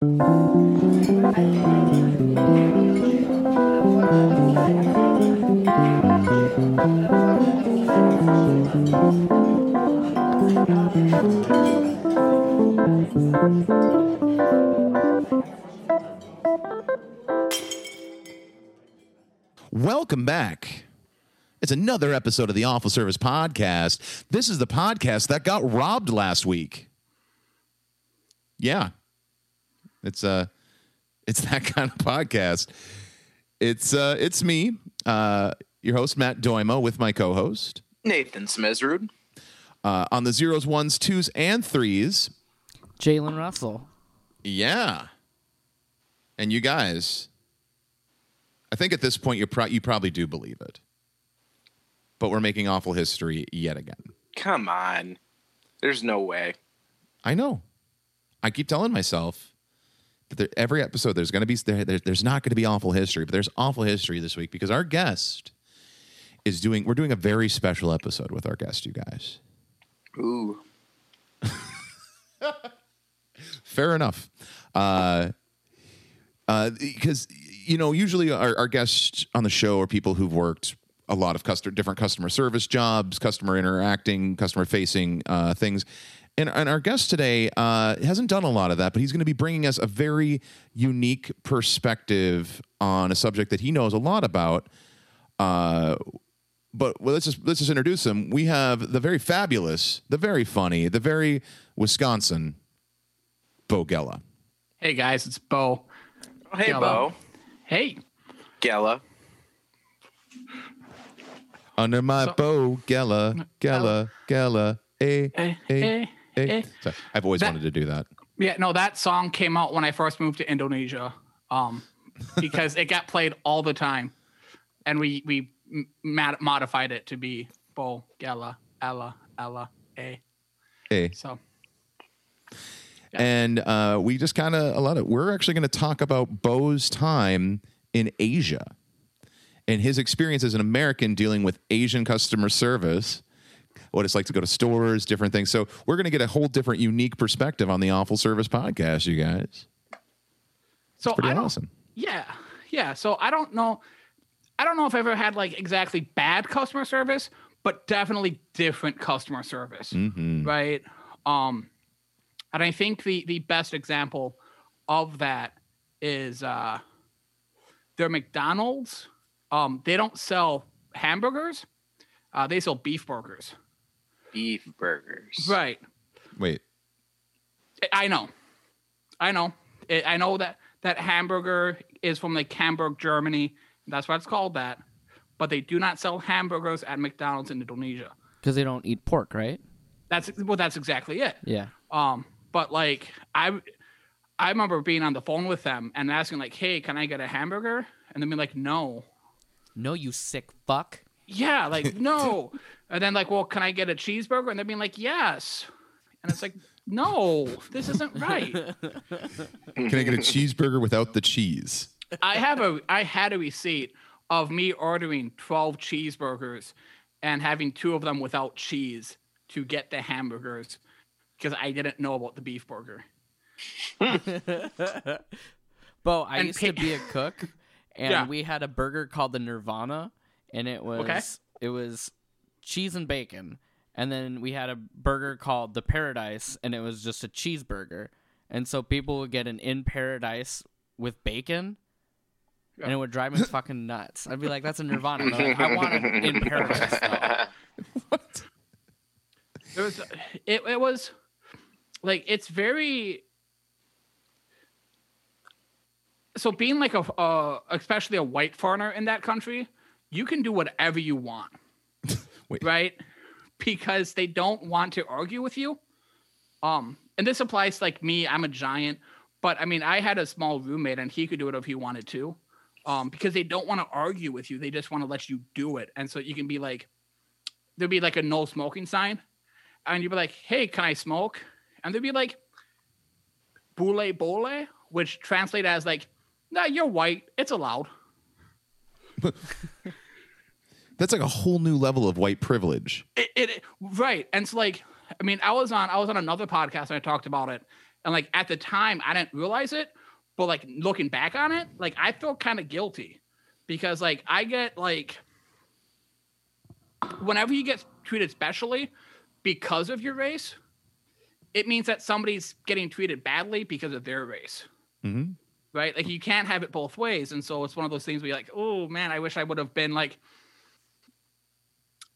Welcome back. It's another episode of the Awful Service Podcast. This is the podcast that got robbed last week. Yeah. It's uh it's that kind of podcast. It's uh it's me, uh your host Matt Doimo with my co-host Nathan Smezrud. uh on the zeros, ones, twos and threes. Jalen Russell. Yeah. And you guys, I think at this point you pro- you probably do believe it. But we're making awful history yet again. Come on. There's no way. I know. I keep telling myself that there, every episode there's going to be there, there- there's not going to be awful history, but there's awful history this week because our guest is doing we're doing a very special episode with our guest, you guys. Ooh. Fair enough. Uh, uh, because you know, usually our, our guests on the show are people who've worked a lot of customer, different customer service jobs, customer interacting, customer facing uh, things. And, and our guest today uh, hasn't done a lot of that, but he's going to be bringing us a very unique perspective on a subject that he knows a lot about. Uh, but well, let's just let's just introduce him. We have the very fabulous, the very funny, the very Wisconsin, Bo Gella. Hey guys, it's Bo. Oh, hey, Hello. Bo. Hey, Gella. Under my So- bow, Gella, Gella, Gella, eh, Eh, eh, eh, eh. eh. I've always That- wanted to do that. yeah, no, that song came out when I first moved to Indonesia, um, because it got played all the time, and we we mod- modified it to be Bo Gala Ella Ella A. Eh. So And uh, we just kind of a lot of we're actually going to talk about Bo's time in Asia and his experience as an American dealing with Asian customer service. What it's like to go to stores, different things. So we're going to get a whole different, unique perspective on the Awful Service podcast, you guys. so Pretty I awesome. Yeah, yeah. So I don't know. I don't know if I've ever had like exactly bad customer service, but definitely different customer service. hmm right? Um, and I think the the best example of that is uh, their McDonald's. Um, they don't sell hamburgers; uh, they sell beef burgers. Beef burgers. Right? Wait, I- I know, I know, I I know that that hamburger is from like Hamburg, Germany. That's why it's called that. But they do not sell hamburgers at McDonald's in Indonesia. Because they don't eat pork, right? That's well, that's exactly it. Yeah. Um, but like I, I remember being on the phone with them and asking like, "Hey, can I get a hamburger?" And then be like, "No." No, you sick fuck. Yeah, like no. and then like, "Well, can I get a cheeseburger?" And they're being like, "Yes." And it's like, "No, this isn't right." can I get a cheeseburger without the cheese? I have a I had a receipt of me ordering 12 cheeseburgers and having two of them without cheese to get the hamburgers because I didn't know about the beef burger. Bo, I And used pa- to be a cook, and Yeah. we had a burger called the Nirvana, and it was Okay. it was cheese and bacon, and then we had a burger called the Paradise, and it was just a cheeseburger, and so people would get an in Paradise with bacon. And it would drive me fucking nuts. I'd be like, "That's a Nirvana." Like, I want it in paradise. Though. There was it, it was like it's very so being like a uh, especially a white foreigner in that country, you can do whatever you want. Right? Because they don't want to argue with you. Um and this applies like me, I'm a giant, but I mean I had a small roommate and he could do it if he wanted to. Um because they don't want to argue with you. They just want to let you do it. And so you can be like there'd be like a no smoking sign and you'd be like, "Hey, can I smoke?" And they'd be like, "Bule boleh," which translate as like, "Nah, you're white. It's allowed." That's like a whole new level of white privilege. It, it right, and it's like, I mean, I was on I was on another podcast and I talked about it, And like at the time, I didn't realize it, but like looking back on it, like I feel kind of guilty because like I get like whenever you get treated specially because of your race, it means that somebody's getting treated badly because of their race. Mhm. Right? Like you can't have it both ways. And so it's one of those things where you're like, oh man, I wish I would have been like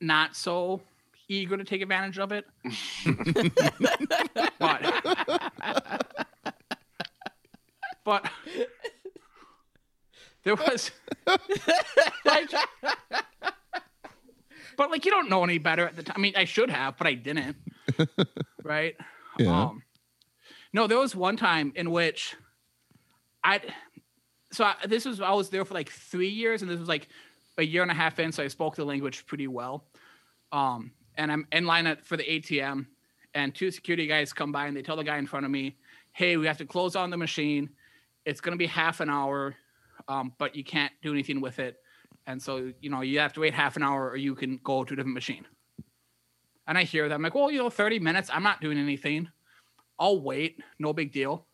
not so eager to take advantage of it. but but there was like but like you don't know any better at the time. I mean, I should have, but I didn't. right? Yeah. Um, no, there was one time in which I so I, this was I was there for like three years, and this was like a year and a half in, so I spoke the language pretty well. Um, and I'm in line at, for the ATM, and two security guys come by and they tell the guy in front of me, "Hey, we have to close on the machine. It's going to be half an hour, um, but you can't do anything with it, and so you know you have to wait half an hour, or you can go to a different machine." And I hear that I'm like, "Well, you know, 30 minutes. I'm not doing anything. I'll wait. No big deal."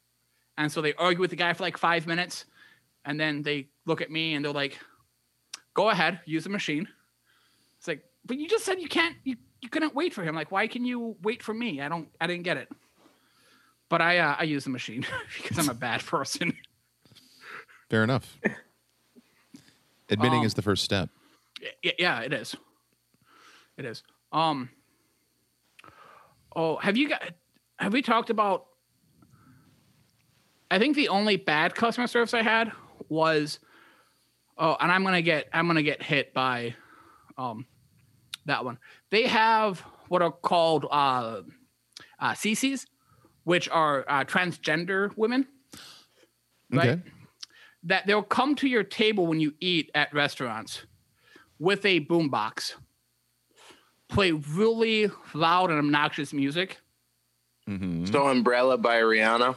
And so they argue with the guy for like five minutes, and then they look at me and they're like, "Go ahead, use the machine." But you just said you can't. You, you couldn't wait for him. Like, why can you wait for me? I don't. I didn't get it. But I uh, I use the machine because I'm a bad person. Fair enough. Admitting Um, is the first step. Y- yeah, it is. It is. Um. Oh, have you got? Have we talked about? I think the only bad customer service I had was, oh, and I'm gonna get I'm gonna get hit by, um, that one. They have what are called uh, uh CCs, which are uh, transgender women. Right Okay. that they'll come to your table when you eat at restaurants with a boombox, play really loud and obnoxious music. Mm-hmm. So Umbrella by Rihanna.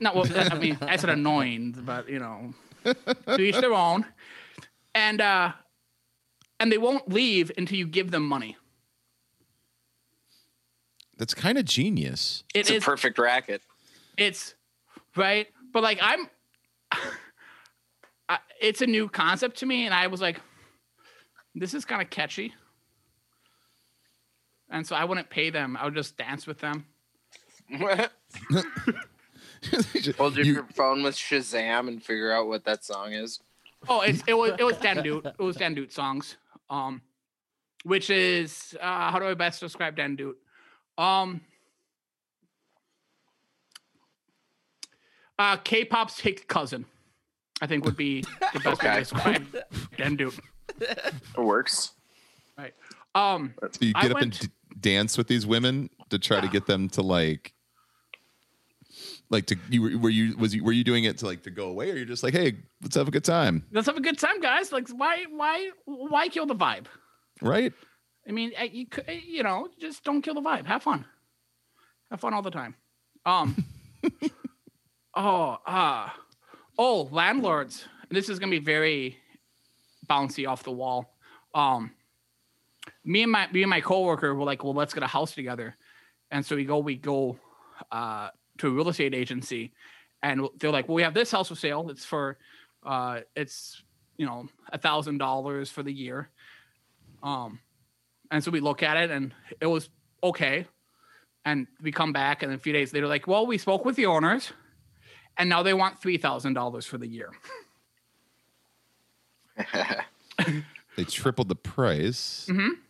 No, well, that- I mean, that's said annoying, but you know, to each their own. And uh, and they won't leave until you give them money. That's kind of genius. It It's is. a perfect racket. it's right, but like I'm. I, it's a new concept to me, and I was like, "This is kind of catchy," and so I wouldn't pay them. I would just dance with them. What? Hold your You- phone with Shazam and figure out what that song is. Oh, it's it was it was Dangdut. It was Dangdut songs. Um, which is uh, how do I best describe Dangdut? Um, uh, K-pop's hick cousin. I think would be the best way to Okay. describe Dangdut. It works. Right. Um, So you I get up went- and d- dance with these women to try to get them to like, like to you were, were you was you were you doing it to like to go away or you're just like hey let's have a good time let's have a good time, guys. Like, why, why, why kill the vibe? right I mean, eh, you could, eh, you know, just don't kill the vibe. Have fun. Have fun all the time. Um. oh, uh, oh, landlords. And this is gonna be very bouncy off the wall. Um. Me and my me and my coworker were like, well, let's get a house together, and so we go we go, uh, to a real estate agency, and they're like, well, we have this house for sale. It's for, uh, it's you know a thousand dollars for the year. Um, and so we look at it and it was okay. And we come back and a few days later, like, well, we spoke with the owners and now they want $3,000 for the year. they tripled the price Mm-hmm.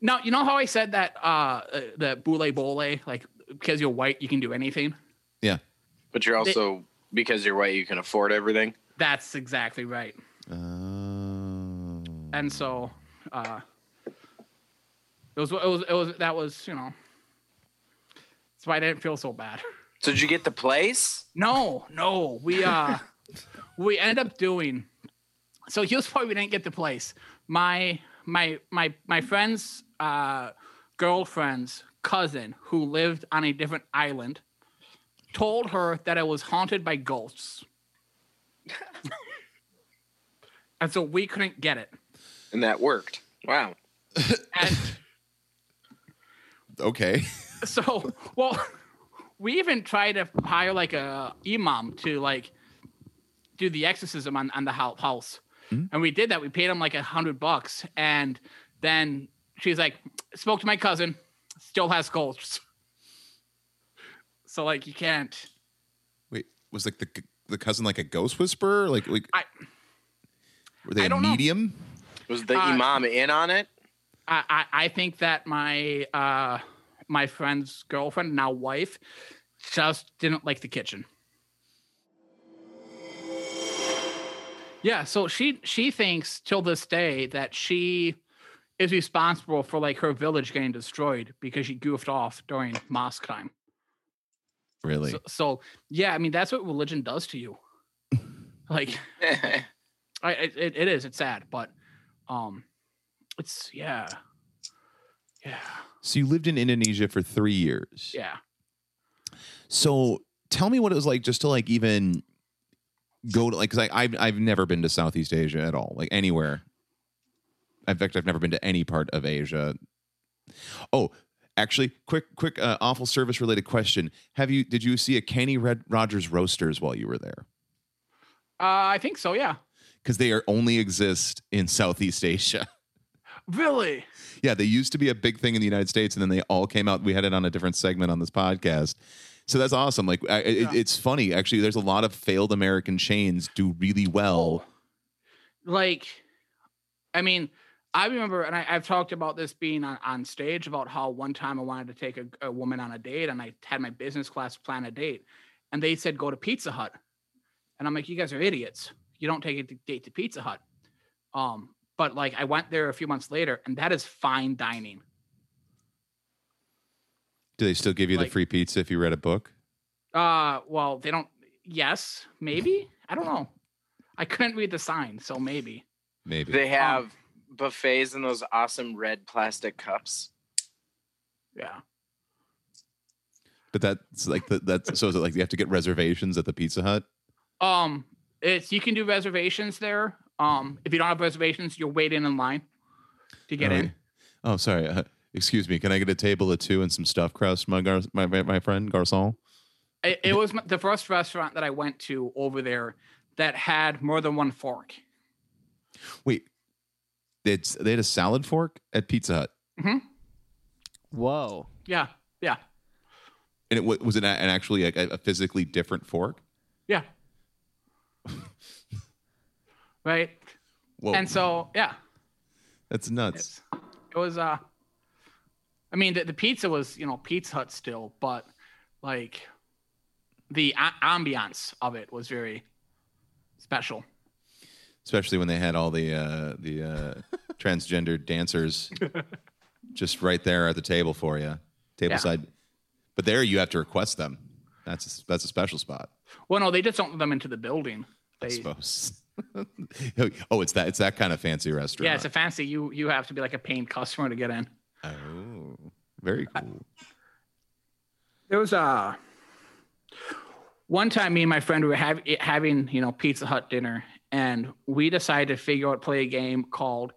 Now, you know how I said that, uh, uh, the bule boleh, like, because you're white, you can do anything? yeah But you're also because you're white, you can afford everything. That's exactly right. uh, And so, uh, it was, it was, it was, that was, you know, that's why I didn't feel so bad. So did you get the place? No, no. We uh we ended up doing so here's why we didn't get the place. My my my my friend's uh girlfriend's cousin who lived on a different island told her that it was haunted by ghosts. and so we couldn't get it. And that worked. Wow. And okay so well we even tried to hire like a imam to like do the exorcism on, on the hou- house. Mhm. And we did that. We paid him like a hundred bucks. And then she's like, spoke to my cousin, still has ghosts. So like you can't Wait, was like the the cousin like a ghost whisperer? Like, like I were they I a don't know. medium? Was the Uh, imam in on it? I, I, I think that my uh my friend's girlfriend, now wife, just didn't like the kitchen. Yeah, so she she thinks till this day that she is responsible for like her village getting destroyed because she goofed off during mosque time. Really? So, so yeah, I mean that's what religion does to you. like I, it, it it is. It's sad, but um, it's yeah, yeah, So you lived in Indonesia for three years. yeah. So tell me what it was like just to like even go to like because I've I've never been to Southeast Asia at all, like anywhere. In fact, I've never been to any part of Asia. Oh, actually, quick quick uh, awful service related question: Have you did you see a Kenny Red Rogers roasters while you were there? Uh, I think so. Yeah. Because they are only exist in Southeast Asia. Really? Yeah, they used to be a big thing in the United States, and then they all came out. We had it on a different segment on this podcast. So that's awesome. Like, I, it, it's funny actually. There's a lot of failed American chains do really well. Like, I mean, I remember, and I, I've talked about this being on, on stage about how one time I wanted to take a, a woman on a date, and I had my business class plan a date, and they said go to Pizza Hut, and I'm like, you guys are idiots. You don't take a date to Pizza Hut. Um, but like I went there a few months later, and that is fine dining. Do they still give you Like- the free pizza if you read a book? Uh, well, they don't. Yes, maybe. I don't know. I couldn't read the sign, so maybe. Maybe. They have buffets in those awesome red plastic cups. Yeah. but that's like the, that's so is it like you have to get reservations at the Pizza Hut? Um, it's you can do reservations there. Um, if you don't have reservations, you're waiting in line to get Oh, in. Oh, sorry. Uh, excuse me. Can I get a table of two and some stuffed crust, my gar- my my friend garçon? It, it was the first restaurant that I went to over there that had more than one fork. Wait, it's they had a salad fork at Pizza Hut, Whoa. Yeah, yeah, and it wa- was it a- an actually a, a physically different fork? yeah. right, Whoa, and so yeah, that's nuts. it's, it was. Uh, I mean, the, the pizza was you know Pizza Hut still, but like the a- ambiance of it was very special. Especially when they had all the uh, the uh, transgender dancers just right there at the table for you, tableside. But there, you have to request them. That's a, that's a special spot, Well, no, they just don't let them into the building. I suppose. oh, it's that it's that kind of fancy restaurant. yeah, it's a fancy. You you have to be like a paying customer to get in. oh, very cool. There was a one time me and my friend were have, having you know Pizza Hut dinner, and we decided to figure out play a game called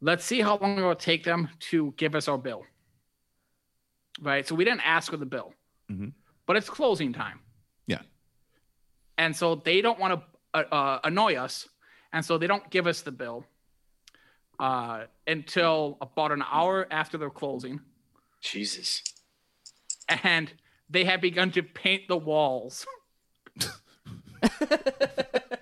"Let's see how long it will take them to give us our bill." Right, so we didn't ask for the bill, Mhm. but it's closing time, Yeah. and so they don't want to uh, uh, annoy us, and so they don't give us the bill uh, until about an hour after they're closing Jesus. and they have begun to paint the walls.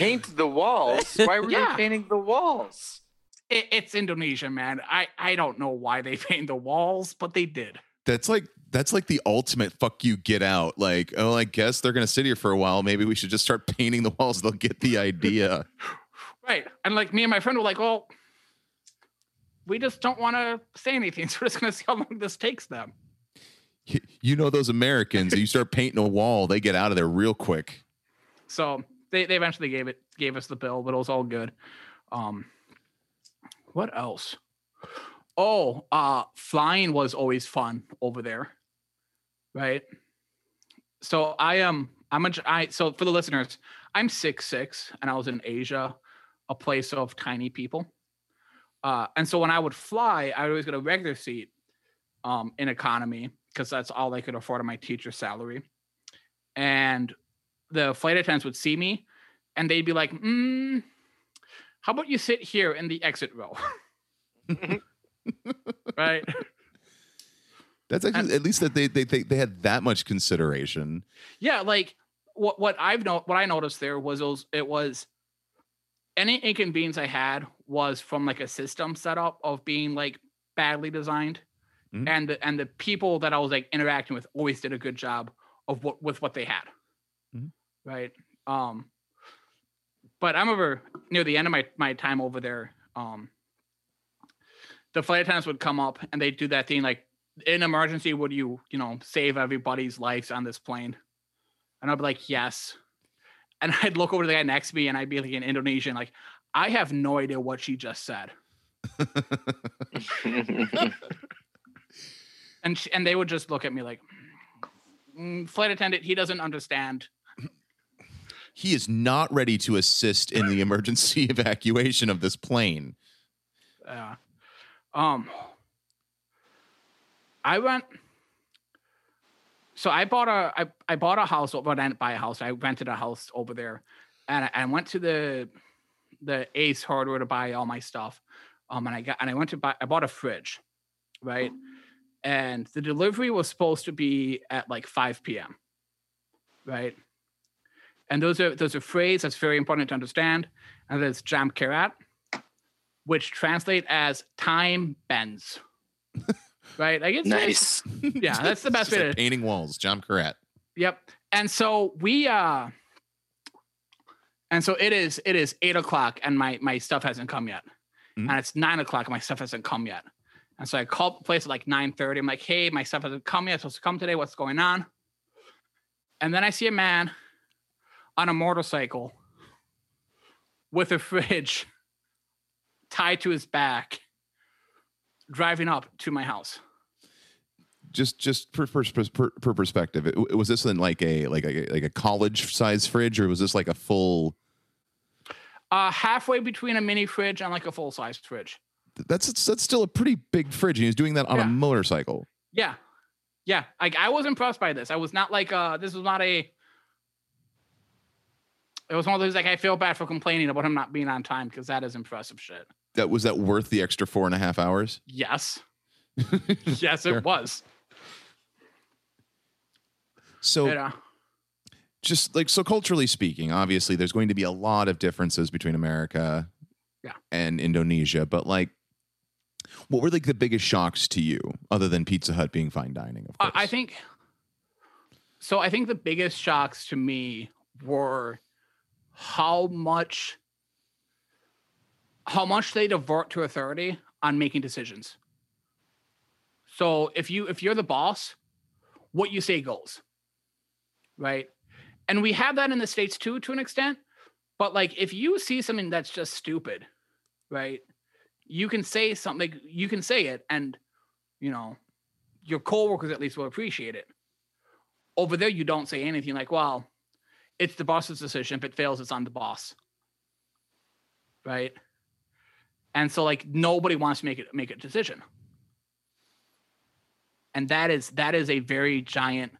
Paint the walls? Why were Yeah. you painting the walls? It, it's Indonesia, man. I, I don't know why they paint the walls, but they did. That's like that's like the ultimate fuck you get out. Like, oh, I guess they're gonna sit here for a while. Maybe we should just start painting the walls. They'll get the idea. Right. And like me and my friend were like, well, we just don't want to say anything. So we're just going to see how long this takes them. You know those Americans. you start painting a wall, they get out of there real quick. So they, they eventually gave it gave us the bill, but it was all good. Um, what else? Oh, uh, flying was always fun over there, right? So I am I'm a I so for the listeners, I'm six six, and I was in Asia, a place of tiny people. Uh, and so when I would fly, I would always get a regular seat um, in economy because that's all I could afford on my teacher salary. And the flight attendants would see me and they'd be like, mm, how about you sit here in the exit row? right. That's actually at least that they, they they they had that much consideration. Yeah, like what what I've no what I noticed there was those it was any inconvenience I had was from like a system setup of being like badly designed, Mhm. and the and the people that I was like interacting with always did a good job of what with what they had. Right? Um, but I remember near the end of my my time over there, um, the flight attendants would come up and they'd do that thing like in emergency would you you know save everybody's lives on this plane? And i'd be like yes. And i'd look over to the guy next to me and i'd be like in indonesian like i have no idea what she just said. And she, and they would just look at me like "Mm, flight attendant he doesn't understand He is not ready to assist in the emergency evacuation of this plane. uh, um i went so i bought a i, I bought a house but i didn't buy a house i rented a house over there and I, I went to the the ace hardware to buy all my stuff um and i got and i went to buy i bought a fridge right? And the delivery was supposed to be at like 5 p.m right and those are those are phrases that's very important to understand and that's jam karet which translate as time bends right like it's it's- nice. yeah that's the best Just way like to painting walls, jam karet. Yep. And so we uh and so it is it is eight o'clock and my my stuff hasn't come yet. Mhm. And it's nine o'clock and my stuff hasn't come yet. And so I call the place at like 9 30. I'm like, hey, my stuff hasn't come yet. It's supposed to come today. What's going on? And then I see a man on a motorcycle with a fridge tied to his back driving up to my house. Just just per, per, per, per perspective, it, was this in like a like a like a college size fridge, or was this like a full? Uh halfway between a mini fridge and like a full size fridge. That's that's still a pretty big fridge. And he was doing that on Yeah. a motorcycle. Yeah. Yeah. Like I was impressed by this. I was not like uh this was not a it was one of those like I feel bad for complaining about him not being on time because that is impressive shit. That was that worth the extra four and a half hours? Yes. yes, it was. So You know? Uh just like so culturally speaking, obviously there's going to be a lot of differences between America Yeah. and Indonesia, but like what were like the biggest shocks to you other than Pizza Hut being fine dining, of course? I think so. I think the biggest shocks to me were how much how much they divert to authority on making decisions. So if you if you're the boss, what you say goes. Right? And we have that in the states too to an extent, but like if you see something that's just stupid, right? You can say something you can say it and you know, your coworkers at least will appreciate it. Over there, you don't say anything like, well, it's the boss's decision. If it fails, it's on the boss. Right. And so like nobody wants to make it make a decision. And that is that is a very giant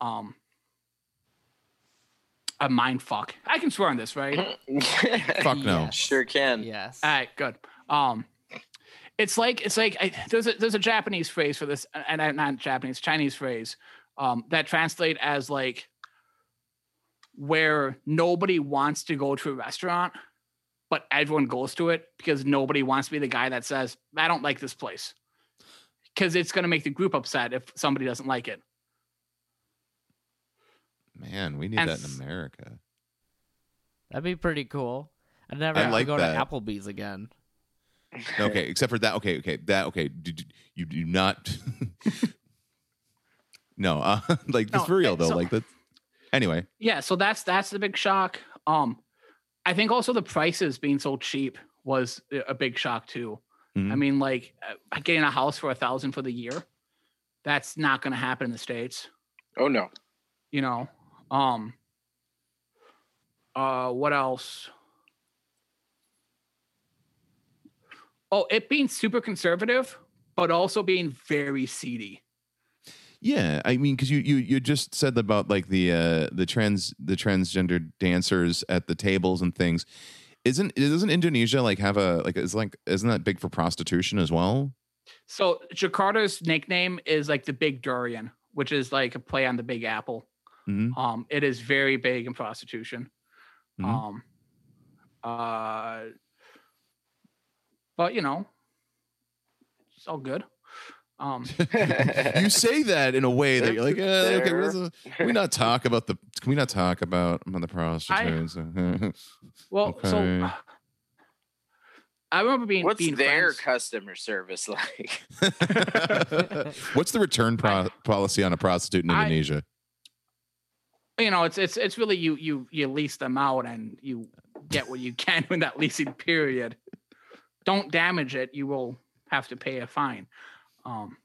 um a mind fuck. I can swear on this, right? Fuck no. Yes. Sure can. Yes. All right, good. Um, it's like it's like I, there's a there's a Japanese phrase for this, and not Japanese, Chinese phrase um, that translate as like where nobody wants to go to a restaurant, but everyone goes to it because nobody wants to be the guy that says I don't like this place because it's going to make the group upset if somebody doesn't like it. Man, we need And that in America. That'd be pretty cool. I'd never I have like to go that. to Applebee's again. Okay, except for that. Okay, okay, that okay. Do, do- you do not. no, uh, like No, this for real uh, though. so- like that. Anyway, yeah so that's that's the big shock. Um i think also the prices being so cheap was a- a big shock too. I Mhm. mean like uh, getting a house for a thousand for the year that's not going to happen in the states. Oh no. you know um uh what else? Oh it being super conservative but also being very seedy Yeah, I mean, because you you you just said about like the uh, the trans the transgender dancers at the tables and things. Isn't doesn't Indonesia like have a like is like isn't that big for prostitution as well? So Jakarta's nickname is like the Big Durian, which is like a play on the Big Apple. Mhm. Um, it is very big in prostitution. Mhm. Um, uh, but you know, it's all good. Um, you say that in a way that you're like, eh, okay, what is the- can we not talk about the? Can we not talk about about the prostitutes? well, Okay. so I remember being What's being their friends- customer service like? What's the return pro- policy on a prostitute in I- Indonesia? you know, it's it's it's really you you you lease them out and you get what you can in that leasing period. Don't damage it; you will have to pay a fine. Um,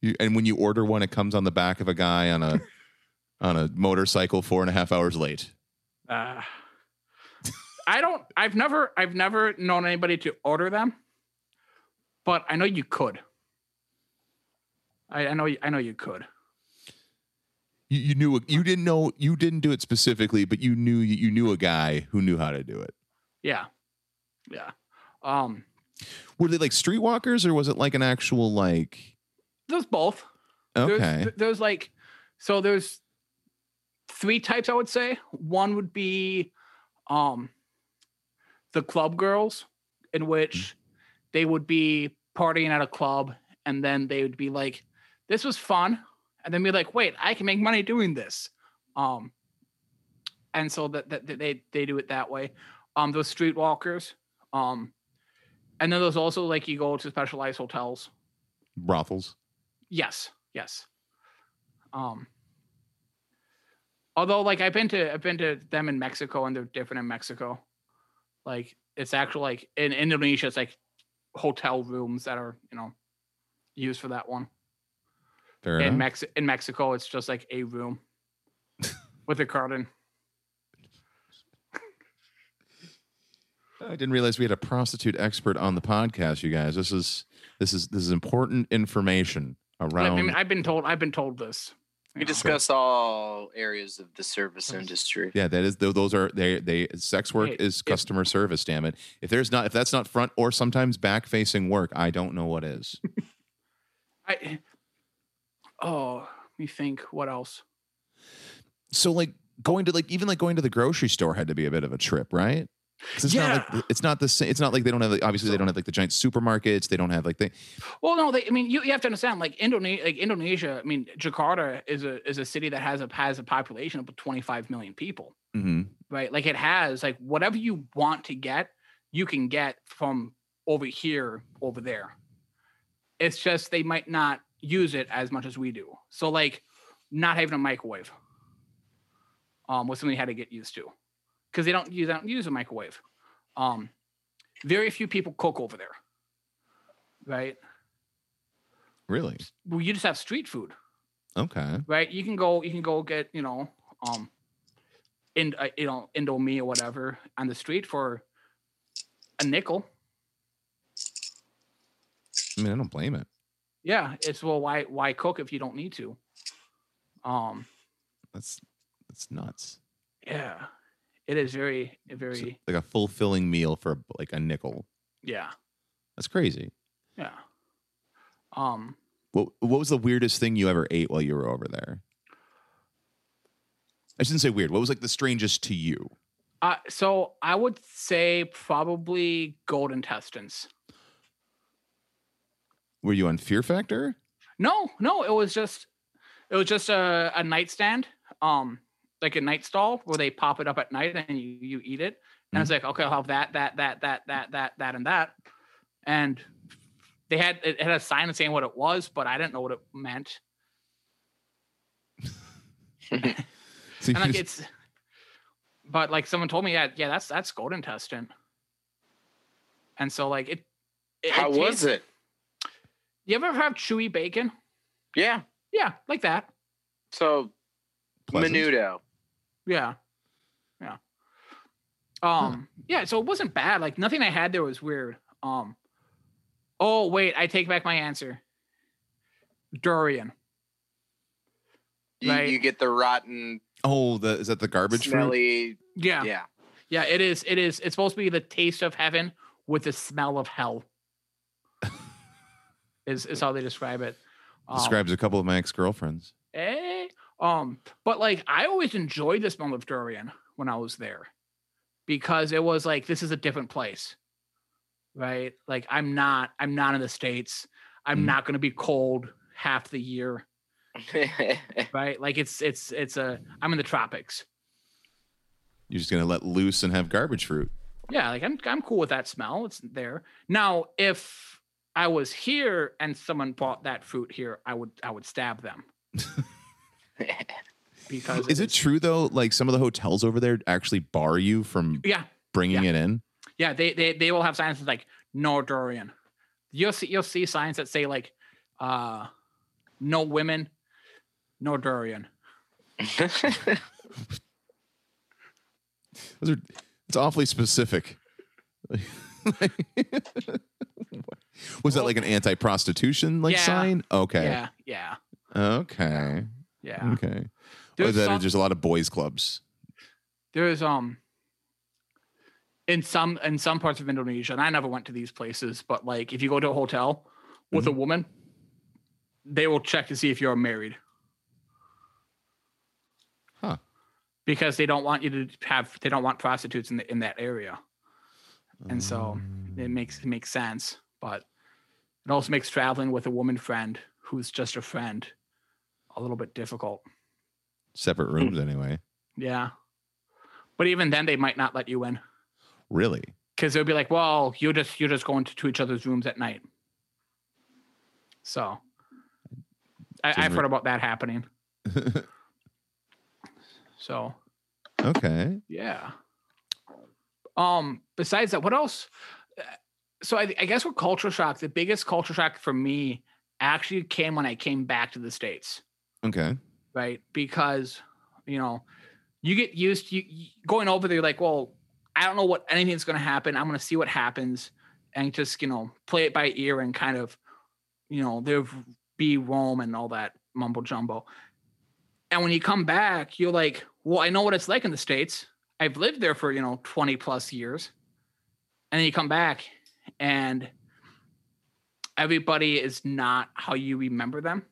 You, and when you order one, it comes on the back of a guy on a on a motorcycle four and a half hours late. uh, I don't. I've never I've never known anybody to order them, but I know you could. I, I know you- I know you could. You, you knew you didn't know you didn't do it specifically, but you knew you knew a guy who knew how to do it. Yeah, yeah. Um, Were they like streetwalkers, or was it like an actual like? there's both. There's, Okay, th- there's like, so there's three types, I would say. One would be um, the club girls, in which they would be partying at a club and then they would be like, this was fun. And then be like, wait, I can make money doing this. Um, and so that, that that they, they do it that way. Um, those streetwalkers. Um, and then there's also like you go to specialized hotels brothels. Yes, yes. Um although like I've been to I've been to them in Mexico and they're different in Mexico. Like it's actually like in Indonesia it's like hotel rooms that are, you know, used for that one. Fair In enough. Mex in Mexico it's just like a room with a curtain. I didn't realize we had a prostitute expert on the podcast, you guys. This is this is this is important information I around. mean I've been told I've been told this. We you know. discuss all areas of the service industry. yeah, that is those are they they sex work Hey, is if- customer service. Damn it! If there's not if that's not front or sometimes back facing work, I don't know what is. I Oh, let me think what else. so like going to like even like going to the grocery store had to be a bit of a trip, right? It's not like Yeah. it's not the same. It's not like they don't have like, obviously they don't have like the giant supermarkets. They don't have like they Well, no, they, I mean, you, you have to understand, like Indonesia, like Indonesia. I mean, Jakarta is a is a city that has a has a population of 25 million people, Mhm. right? Like it has like whatever you want to get, you can get from over here, over there. It's just they might not use it as much as we do. So like, not having a microwave, um, was something you had to get used to, because they don't use they don't use a microwave. Um, very few people cook over there, right? really well, you just have street food, okay. right? You can go, you can go get, you know, um, in, uh, you know, Indomie or whatever on the street for a nickel. I mean, I don't blame it. Yeah, it's well, why, why cook if you don't need to? Um, That's that's nuts. yeah, it is very, very, like a fulfilling meal for like a nickel. yeah, That's crazy. yeah. Um, What what was the weirdest thing you ever ate while you were over there? I shouldn't say weird. What was like the strangest to you? uh, so I would say probably gold intestines. Were you on Fear Factor? No, no, it was just it was just a, a nightstand, um, like a night stall where they pop it up at night and you, you eat it. And I was mm-hmm. like, okay, I'll have that, that, that, that, that, that, that, and that. And they had it had a sign saying what it was, but I didn't know what it meant. So And like just- it's but like someone told me, yeah, yeah, that's that's gold intestine. And so like it, it How it was tastes- it? You ever have chewy bacon? Yeah. Yeah, like that. So pleasant? menudo. Yeah. Yeah. Um yeah, so it wasn't bad. Like nothing I had there was weird. Um Oh, wait, I take back my answer. Durian. You, Right. you get the rotten, Oh, the is that the garbage fruit? smelly. Yeah. Yeah. Yeah, it is. It is. It's supposed to be the taste of heaven with the smell of hell. is is how they describe it. Um, Describes a couple of my ex girlfriends. Um, but like I always enjoyed the smell of durian when I was there because it was like this is a different place, right? Like I'm not. I'm not in the states. I'm Mm. not going to be cold half the year, right? Like it's it's it's a. I'm in the tropics. You're just gonna let loose and have garbage fruit. Yeah, like I'm I'm cool with that smell. It's there. Now, if I was here and someone bought that fruit here, I would I would stab them. because Is it true though? Like some of the hotels over there actually bar you from Yeah, bringing it in. yeah. They they they will have signs like no durian. You'll see you'll see signs that say like uh no women, no durian. Those are it's awfully specific. Was that like an anti-prostitution like Yeah. sign? Okay. Yeah, yeah, Okay. Yeah. Okay. Or There's that some- there's a lot of boys clubs. there's um in some in some parts of Indonesia, and I never went to these places, but like if you go to a hotel with a woman, they will check to see if you're married. Huh. Because they don't want you to have they don't want prostitutes in the, in that area. And so it makes it makes sense. But it also makes traveling with a woman friend who's just a friend a little bit difficult. Separate rooms anyway. Yeah. But even then they might not let you in. Really? because they'll be like, "Well, you're just you're just going to, to each other's rooms at night." So, I, I've re- heard about that happening. So, okay. yeah. Um. Besides that, what else? So I, I guess with culture shock, the biggest culture shock for me actually came when I came back to the states. Okay. right? Because you know, you get used to you, going over there. Like, well, I don't know what anything's going to happen. I'm going to see what happens, and just you know, play it by ear and kind of, you know, there be Rome and all that mumbo jumbo. And when you come back, you're like, well, I know what it's like in the states. I've lived there for you know 20 plus years, and then you come back, and everybody is not how you remember them.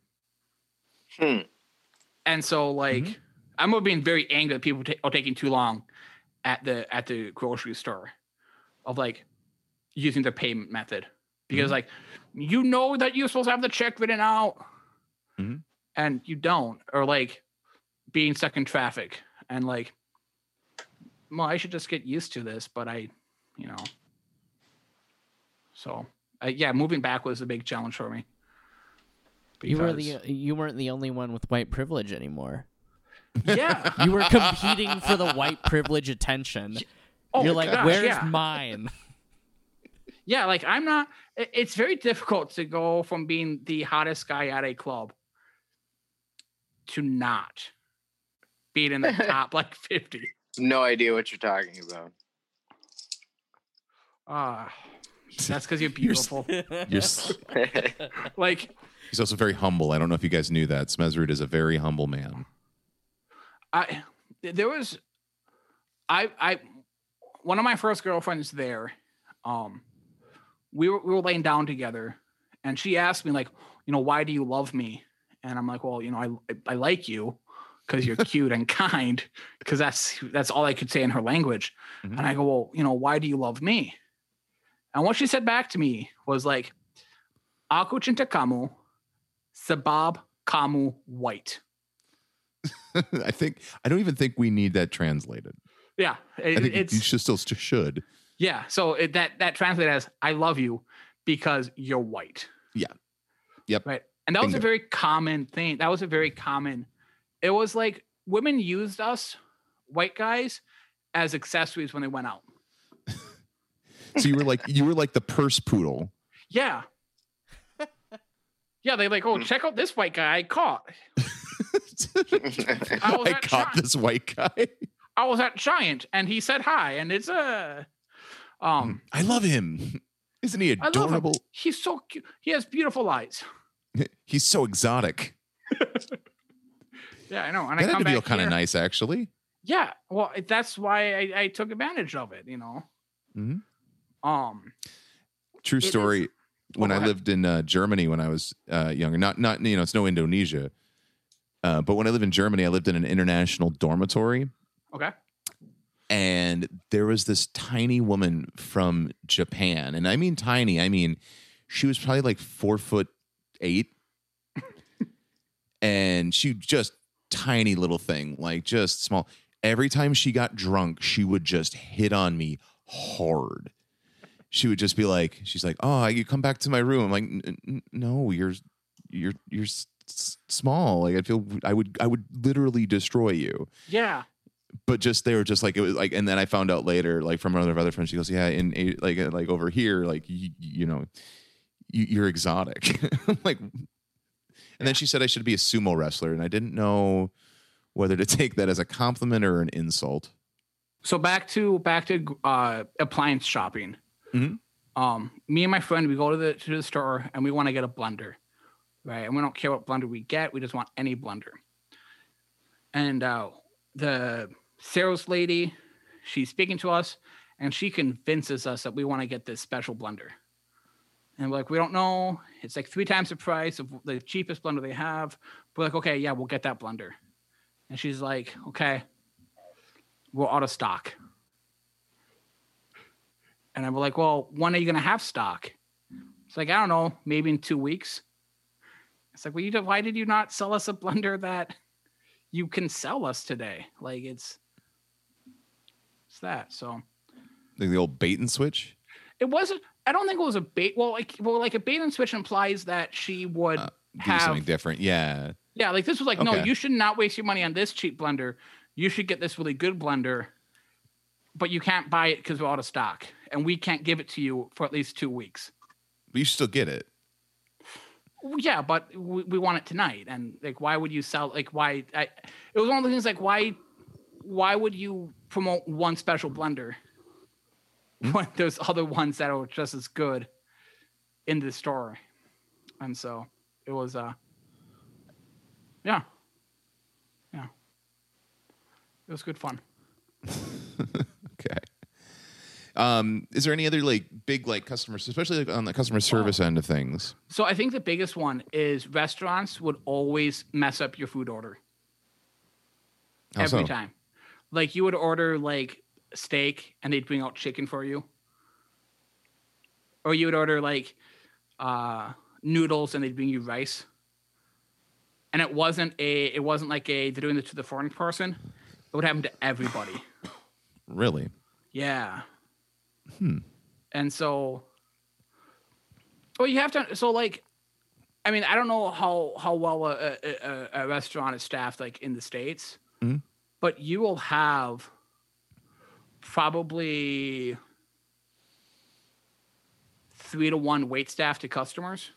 Hmm. And so like I remember being very angry that people ta- are taking too long at the at the grocery store of like using the payment method. Because like you know that you're supposed to have the check written out Mhm. and you don't or like being stuck in traffic. And like well I should just get used to this but I you know. So uh, yeah moving back was a big challenge for me You were the you weren't the only one with white privilege anymore. yeah You were competing for the white privilege attention. Oh You're like, gosh, where's yeah. mine? Yeah, like I'm not. It's very difficult to go from being the hottest guy at a club to not being in the top like 50. No idea what you're talking about. Ah, that's because you're You're beautiful. You're like he's also very humble. I don't know if you guys knew that. Smezrud is a very humble man. I, there was, I, I, one of my first girlfriends there. Um, we were we were laying down together, and she asked me like, you know, why do you love me? And I'm like, well, you know, I I like you because you're cute and kind. Because that's that's all I could say in her language. Mhm. And I go, well, you know, why do you love me? And what she said back to me was like, Aku cinta kamu, white. I think I don't even think we need that translated. Yeah, I think it's you should still should. Yeah, so it, that that translated as "I love you" because you're white. Yeah. Yep. Right, and that was a very common thing. That was a very common. It was like women used us, white guys, as accessories when they went out. So you were like you were like the purse poodle. Yeah. Yeah, they like, oh, Hmm. check out this white guy I caught. I I caught Chi- this white guy. I was at Giant, and he said hi, and it's a, um, I love him. Isn't he I love him. adorable? He's so cute. He has beautiful eyes. He's so exotic. Yeah, I know. And that I had come to feel kind of nice, actually. Yeah, well, that's why I, I took advantage of it. You know. Mhm. Um. True It is- story. When Oh, I lived in uh, Germany when I was uh, younger, not not you know it's no Indonesia, uh, but when I lived in Germany, I lived in an international dormitory, Okay. and there was this tiny woman from Japan, and I mean tiny. I mean she was probably like four foot eight, and she just tiny little thing, like just small. Every time she got drunk, she would just hit on me hard. She would just be like, she's like, "Oh, you come back to my room." I'm like, "N- n- "No, you're you're you're s- s- small. Like I feel I would I would literally destroy you." Yeah. but just they were just like it was like and then i found out later like from another of other friends she goes yeah in like uh, like over here like you, you know you, you're exotic like and then she said i should be a sumo wrestler and i didn't know whether to take that as a compliment or an insult So back to back to uh, appliance shopping. Mhm. Um, me and my friend, we go to the to the store and we want to get a blender, right? And we don't care what blender we get; we just want any blender. And uh, the sales lady, she's speaking to us, and she convinces us that we want to get this special blender. And we're like, we don't know. It's like three times the price of the cheapest blender they have. We're like, okay, yeah, we'll get that blender. And she's like, okay, we're out of stock. And I'm like, well, when are you going to have stock? It's like, I don't know, maybe in two weeks. It's like, well, you, why did you not sell us a blender that you can sell us today? Like, it's, it's that. So like the old bait and switch it wasn't, I don't think it was a bait. Well, like, well, like a bait and switch implies that she would Uh, do something different yeah yeah, like this was like, no, you should not waste your money on this cheap blender. You should get this really good blender, but you can't buy it because we're out of stock, and we can't give it to you for at least two weeks. but you still get it Yeah, but we, we want it tonight, and like, why would you sell? Like, why? I, it was one of the things like, why, why would you promote one special blender when there's other ones that are just as good in the store? And so it was, uh, yeah, yeah, it was good fun. um is there any other like big like customers especially like on the customer service end of things So I think the biggest one is restaurants would always mess up your food order. How every so? time. Like you would order like steak and they'd bring out chicken for you. Or you would order like uh noodles and they'd bring you rice. And it wasn't a it wasn't like a they're doing it to the foreign person. It would happen to everybody. really Yeah. Hmm. And so, well, you have to. So, like, I mean, I don't know how how well a, a, a- restaurant is staffed, like in the states, Mhm. but you will have probably three to one wait staff to customers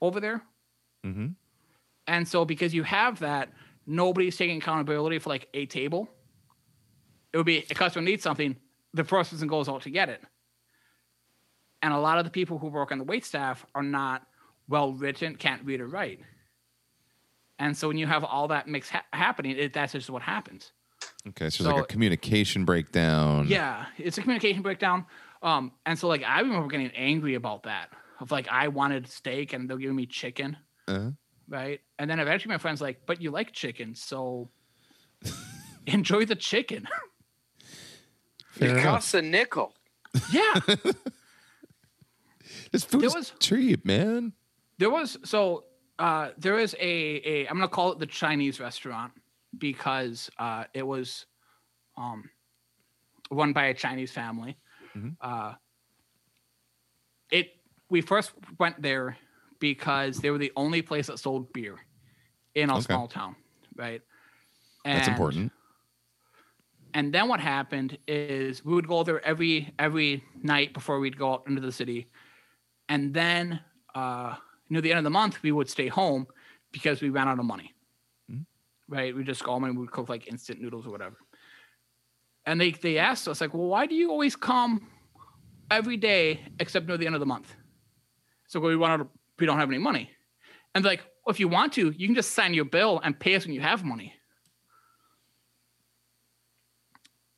over there. mm-hmm. And so, because you have that, nobody's taking accountability for like a table. It would be a customer needs something, the first person goes out to get it. And a lot of the people who work on the wait staff are not well written, can't read or write. And so, when you have all that mix ha- happening, it, that's just what happens. Okay, so, So- it's like a communication breakdown. Yeah, it's a communication breakdown. Um, and so, like, I remember getting angry about that. Of like, I wanted steak and they're giving me chicken. Uh-huh. right? And then eventually my friend's like, "But you like chicken, so enjoy the chicken." Fair it enough. costs a nickel. yeah, This food There is was- cheap, man. there was so uh, there is a a I'm gonna call it the Chinese restaurant because uh, it was um, run by a Chinese family. Mhm. Uh, it we first went there because they were the only place that sold beer in a Okay. small town, right? That's important. And then what happened is we would go there every every night before we'd go out into the city, and then uh, near the end of the month we would stay home because we ran out of money. Right? We just go home and we'd cook like instant noodles or whatever. And they they asked us like, well, why do you always come every day except near the end of the month? So we run out of we don't have any money, and like, Well, if you want to, you can just sign your bill and pay us when you have money.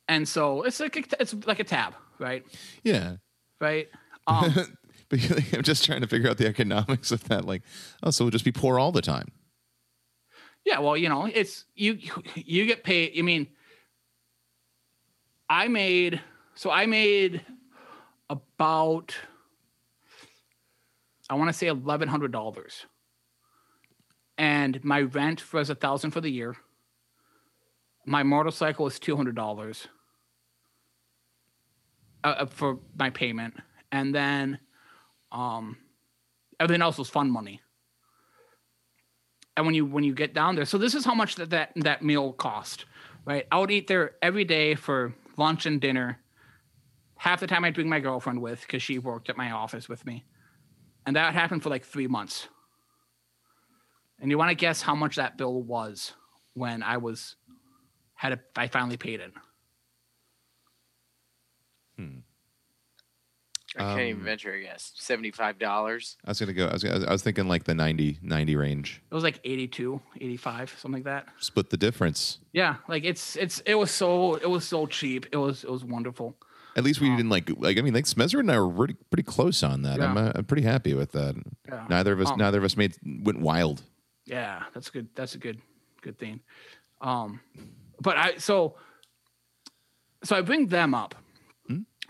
And so it's like a, it's like a tab, right? Yeah. Right. Um, but I'm just trying to figure out the economics of that. Like, oh, so we'll just be poor all the time. yeah. Well, you know, it's you you get paid. I mean, I made so I made about I want to say eleven hundred dollars, and my rent was a thousand for the year. My motorcycle is two hundred dollars uh, uh, for my payment, and then um, everything else was fun money. And when you when you get down there, so this is how much that that, that meal cost, right? I would eat there every day for lunch and dinner. Half the time I'd bring my girlfriend with because she worked at my office with me, and that happened for like three months. And you want to guess how much that bill was when I was had a, I finally paid it. I can't even Um, venture a guess. Seventy-five dollars. I was gonna go. I was, I was thinking like the 90, 90 range. It was like 82, 85, something like that. Split the difference. Yeah, like it's it's it was so it was so cheap. It was it was wonderful. At least we didn't like like I mean like Smezzer and I were pretty pretty close on that. I'm uh, I'm pretty happy with that. Yeah. Neither of us Um, neither of us made went wild. Yeah, that's good. That's a good good thing. Um, but I so so I bring them up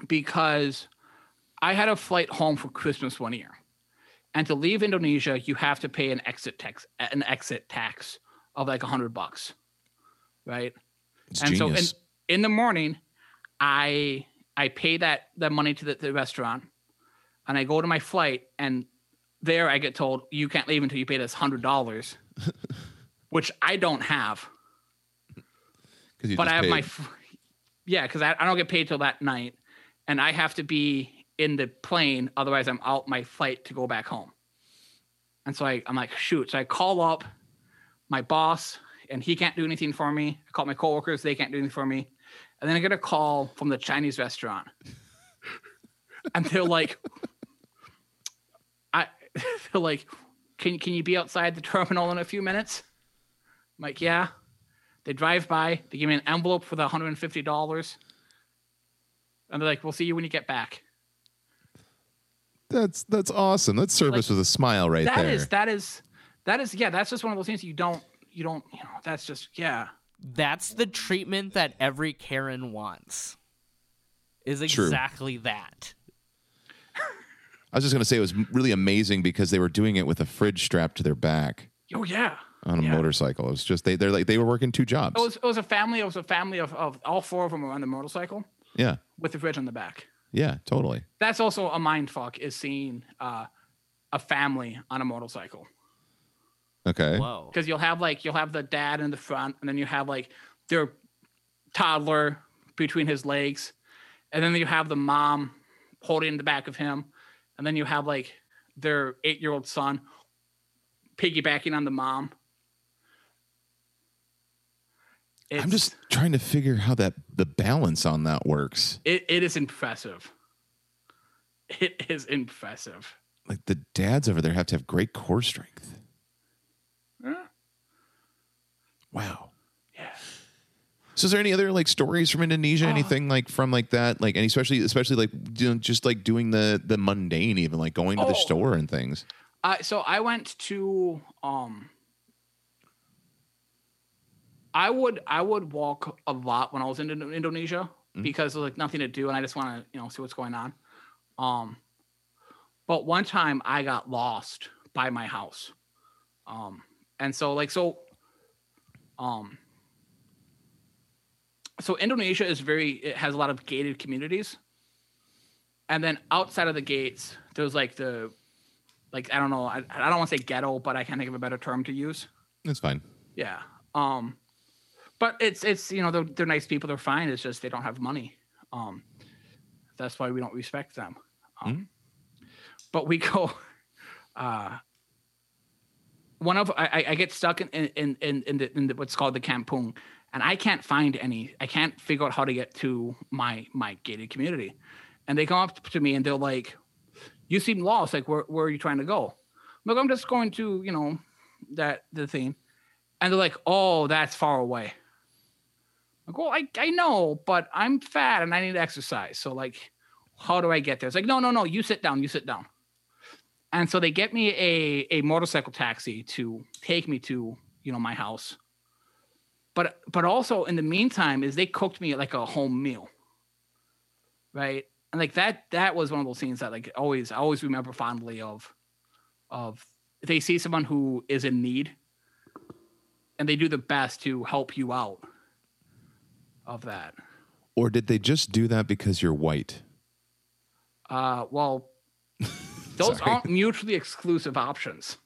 because I had a flight home for Christmas one year, and to leave Indonesia, you have to pay an exit tax an exit tax of like a hundred bucks, right? It's and genius. so in, in the morning i i pay that that money to the, the restaurant and i go to my flight and there i get told you can't leave until you pay this hundred dollars which i don't have but i have my paid. f- yeah because I, I don't get paid till that night and i have to be in the plane otherwise i'm out my flight to go back home and so I, i'm like shoot so i call up my boss and he can't do anything for me. I call my coworkers, they can't do anything for me. And then I get a call from the Chinese restaurant. and they're like I they're like, Can can you be outside the terminal in a few minutes? I'm like, yeah. They drive by, they give me an envelope for the $150. And they're like, We'll see you when you get back. That's that's awesome. That's service Like, with a smile right That there. is that is that is yeah, that's just one of those things you don't you don't you know, that's just yeah. That's the treatment that every Karen wants. Is True. exactly that. I was just gonna say it was really amazing because they were doing it with a fridge strapped to their back Oh yeah. on a Yeah. motorcycle. It was just they they're like they were working two jobs. It was it was a family. It was a family of, of all four of them were on the motorcycle yeah, with the fridge on the back. Yeah, totally. That's also a mind fuck is seeing uh, a family on a motorcycle Okay. Whoa. because you'll have like you'll have the dad in the front and then you have like their toddler between his legs and then you have the mom holding the back of him and then you have like their eight year old son piggybacking on the mom. I'm just trying to figure how that the balance on that works. It it is impressive. It is impressive. Like the dads over there have to have great core strength. Yeah. Wow. Yeah. So is there any other like stories from Indonesia? Uh, anything like from like that? Like and especially especially like doing just like doing the the mundane even like going to the Oh. store and things. Uh, so I went to um I would I would walk a lot when I was in Indo- Indonesia because there's like nothing to do and I just want to you know see what's going on. Um but one time I got lost by my house. Um and so like so um so Indonesia is very it has a lot of gated communities. And then outside of the gates there's like the like I don't know, I, I don't want to say ghetto, but I can't think of a better term to use. That's fine. Yeah. Um, but it's it's you know they're they're nice people, they're fine. It's just they don't have money. Um, that's why we don't respect them. Um, But we go. Uh, one of I, I- I get stuck in in in in, the, in the, what's called the kampung, and I can't find any. I can't figure out how to get to my my gated community, and they come up to me and they're like, "You seem lost. Like where where are you trying to go?" I'm like, "I'm just going to you know that the thing, and they're like, "Oh, that's far away." I go, I I know, but I'm fat and I need exercise. So like, how do I get there? It's like, no, no, no. You sit down. You sit down. And so they get me a a motorcycle taxi to take me to you know my house. But but also in the meantime is they cooked me like a home meal. Right? And like that that was one of those scenes that like always I always remember fondly of of they see someone who is in need and they do the best to help you out of that. Or did they just do that because you're white? Uh well those aren't mutually exclusive options.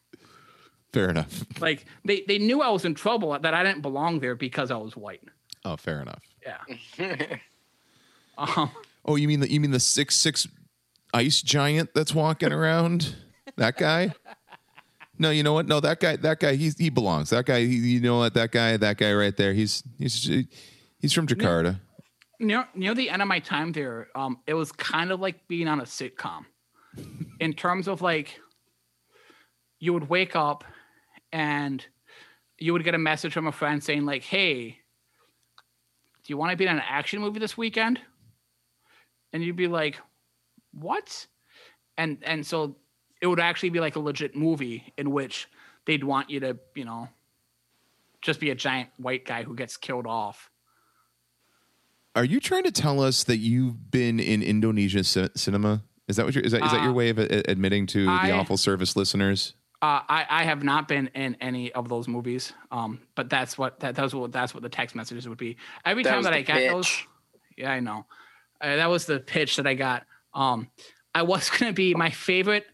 Fair enough. Like they they knew I was in trouble that I didn't belong there because I was white. Oh, fair enough. Yeah. um, Oh, you mean the you mean the six six ice giant that's walking around? that guy? No, you know what? No, that guy. That guy. He's he belongs. That guy. He, you know what? That guy. That guy right there. He's he's he's from Jakarta. near near the end of my time there, um, it was kind of like being on a sitcom, in terms of like, you would wake up, and you would get a message from a friend saying like, "Hey, do you want to be in an action movie this weekend?" And you'd be like, "What?" And and so it would actually be like a legit movie in which they'd want you to, you know, just be a giant white guy who gets killed off. Are you trying to tell us that you've been in Indonesia ci- cinema? Is that what you're, is that is that your Uh, way of a- admitting to I- the awful service listeners? Uh, I, I have not been in any of those movies. Um, but that's what that those what that's what the text messages would be. Every That time that I got those, yeah, I know. Uh, that was the pitch that I got. Um, I was gonna be my favorite.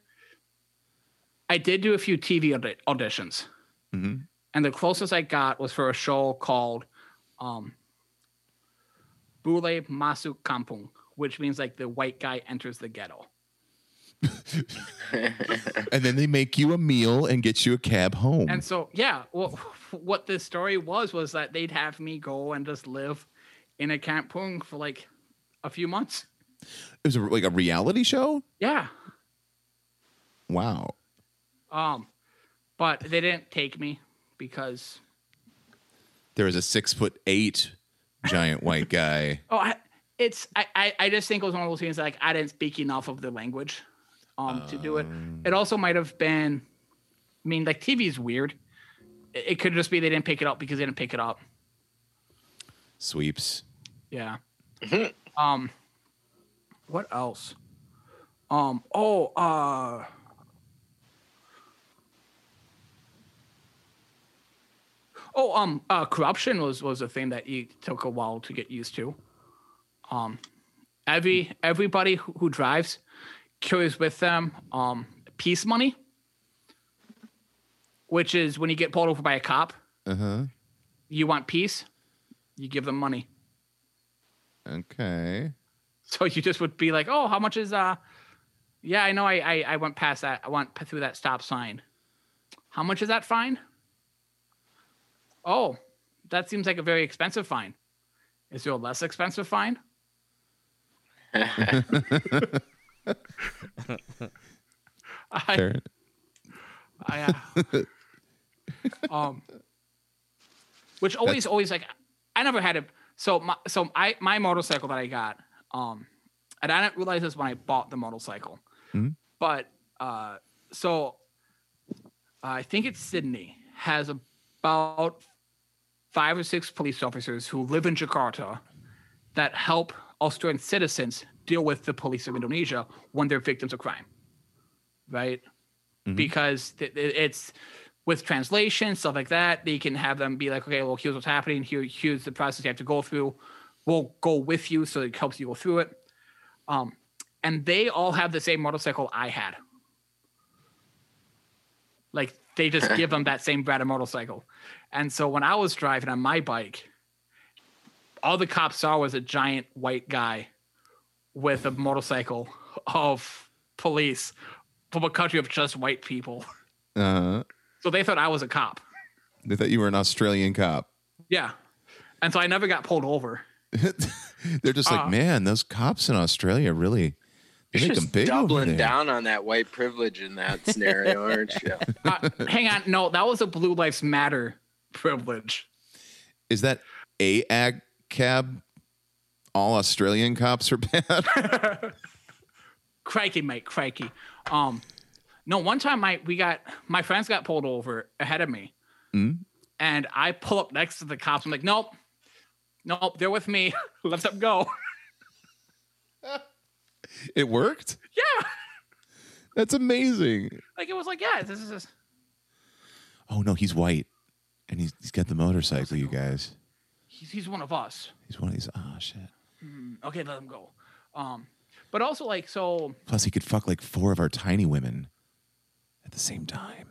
I did do a few TV audi- auditions, Mhm. and the closest I got was for a show called um, Bule Masuk Kampung, which means like the white guy enters the ghetto. And then they make you a meal and get you a cab home. And so, yeah, well, what the story was was that they'd have me go and just live in a kampung for like a few months. it was a, like a reality show. Yeah. Wow. Um, but they didn't take me because There was a six foot eight giant white guy. oh, I, it's I, I I just think it was one of those things like I didn't speak enough of the language, um, to do it. It also might have been, I mean, like TV is weird. It, it could just be they didn't pick it up because they didn't pick it up. Sweeps. Yeah. um what else? Um oh uh Oh um uh corruption was was a thing that you took a while to get used to. Um every everybody who, who drives carries with them um peace money which is when you get pulled over by a cop, Uh huh. you want peace, you give them money. Okay. So you just would be like, "Oh, how much is uh?" Yeah, I know. I I, I went past that. I went through that stop sign. How much is that fine? Oh, that seems like a very expensive fine. Is there a less expensive fine? I, I, uh, um, which always, always like, I never had a so my so I my motorcycle that I got, um, and I didn't realize this when I bought the motorcycle, Mhm. but uh, so I think it's Sydney has about five or six police officers who live in Jakarta that help Australian citizens deal with the police of Indonesia when they're victims of crime, right? Because th- th- it's with translation stuff like that. They can have them be like, okay, well, here's what's happening. Here, here's the process you have to go through. We'll go with you, so it helps you go through it. Um, and they all have the same motorcycle I had. Like they just give them that same brand of motorcycle. And so when I was driving on my bike, all the cops saw was a giant white guy with a motorcycle of police from a country of just white people. Uh huh. So they thought I was a cop. They thought you were an Australian cop. Yeah. And so I never got pulled over. They're just like, Uh. man, those cops in Australia really they make Just them big over doubling down on that white privilege in that scenario, aren't you? Uh, hang on, no, that was a Blue Lives Matter privilege. Is that a ag cab? All Australian cops are bad. crikey, mate, crikey. Um, no, one time my we got my friends got pulled over ahead of me, and I pull up next to the cops. I'm like, nope, nope, they're with me. Let them go. it worked. yeah, That's amazing. like it was like, yeah, this is. Oh no, he's white, and he's he's got the motorcycle. You guys, He's, he's one of us. he's one of these. Oh shit. Okay, let him go. Um, but also like so, Plus, he could fuck like four of our tiny women at the same time.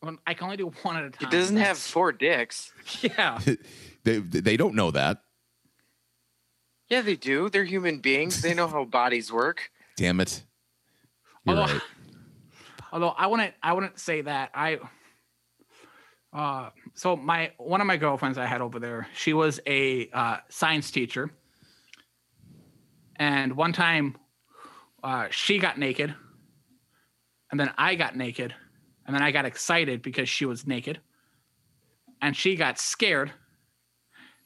when I can only do one at a time. He doesn't have four dicks. Yeah, they they don't know that. Yeah, they do. They're human beings. They know how bodies work. Damn it. You're Although- right. although I wouldn't I wouldn't say that I uh so my one of my girlfriends I had over there she was a uh, science teacher. And one time uh, she got naked and then I got naked and then I got excited because she was naked and she got scared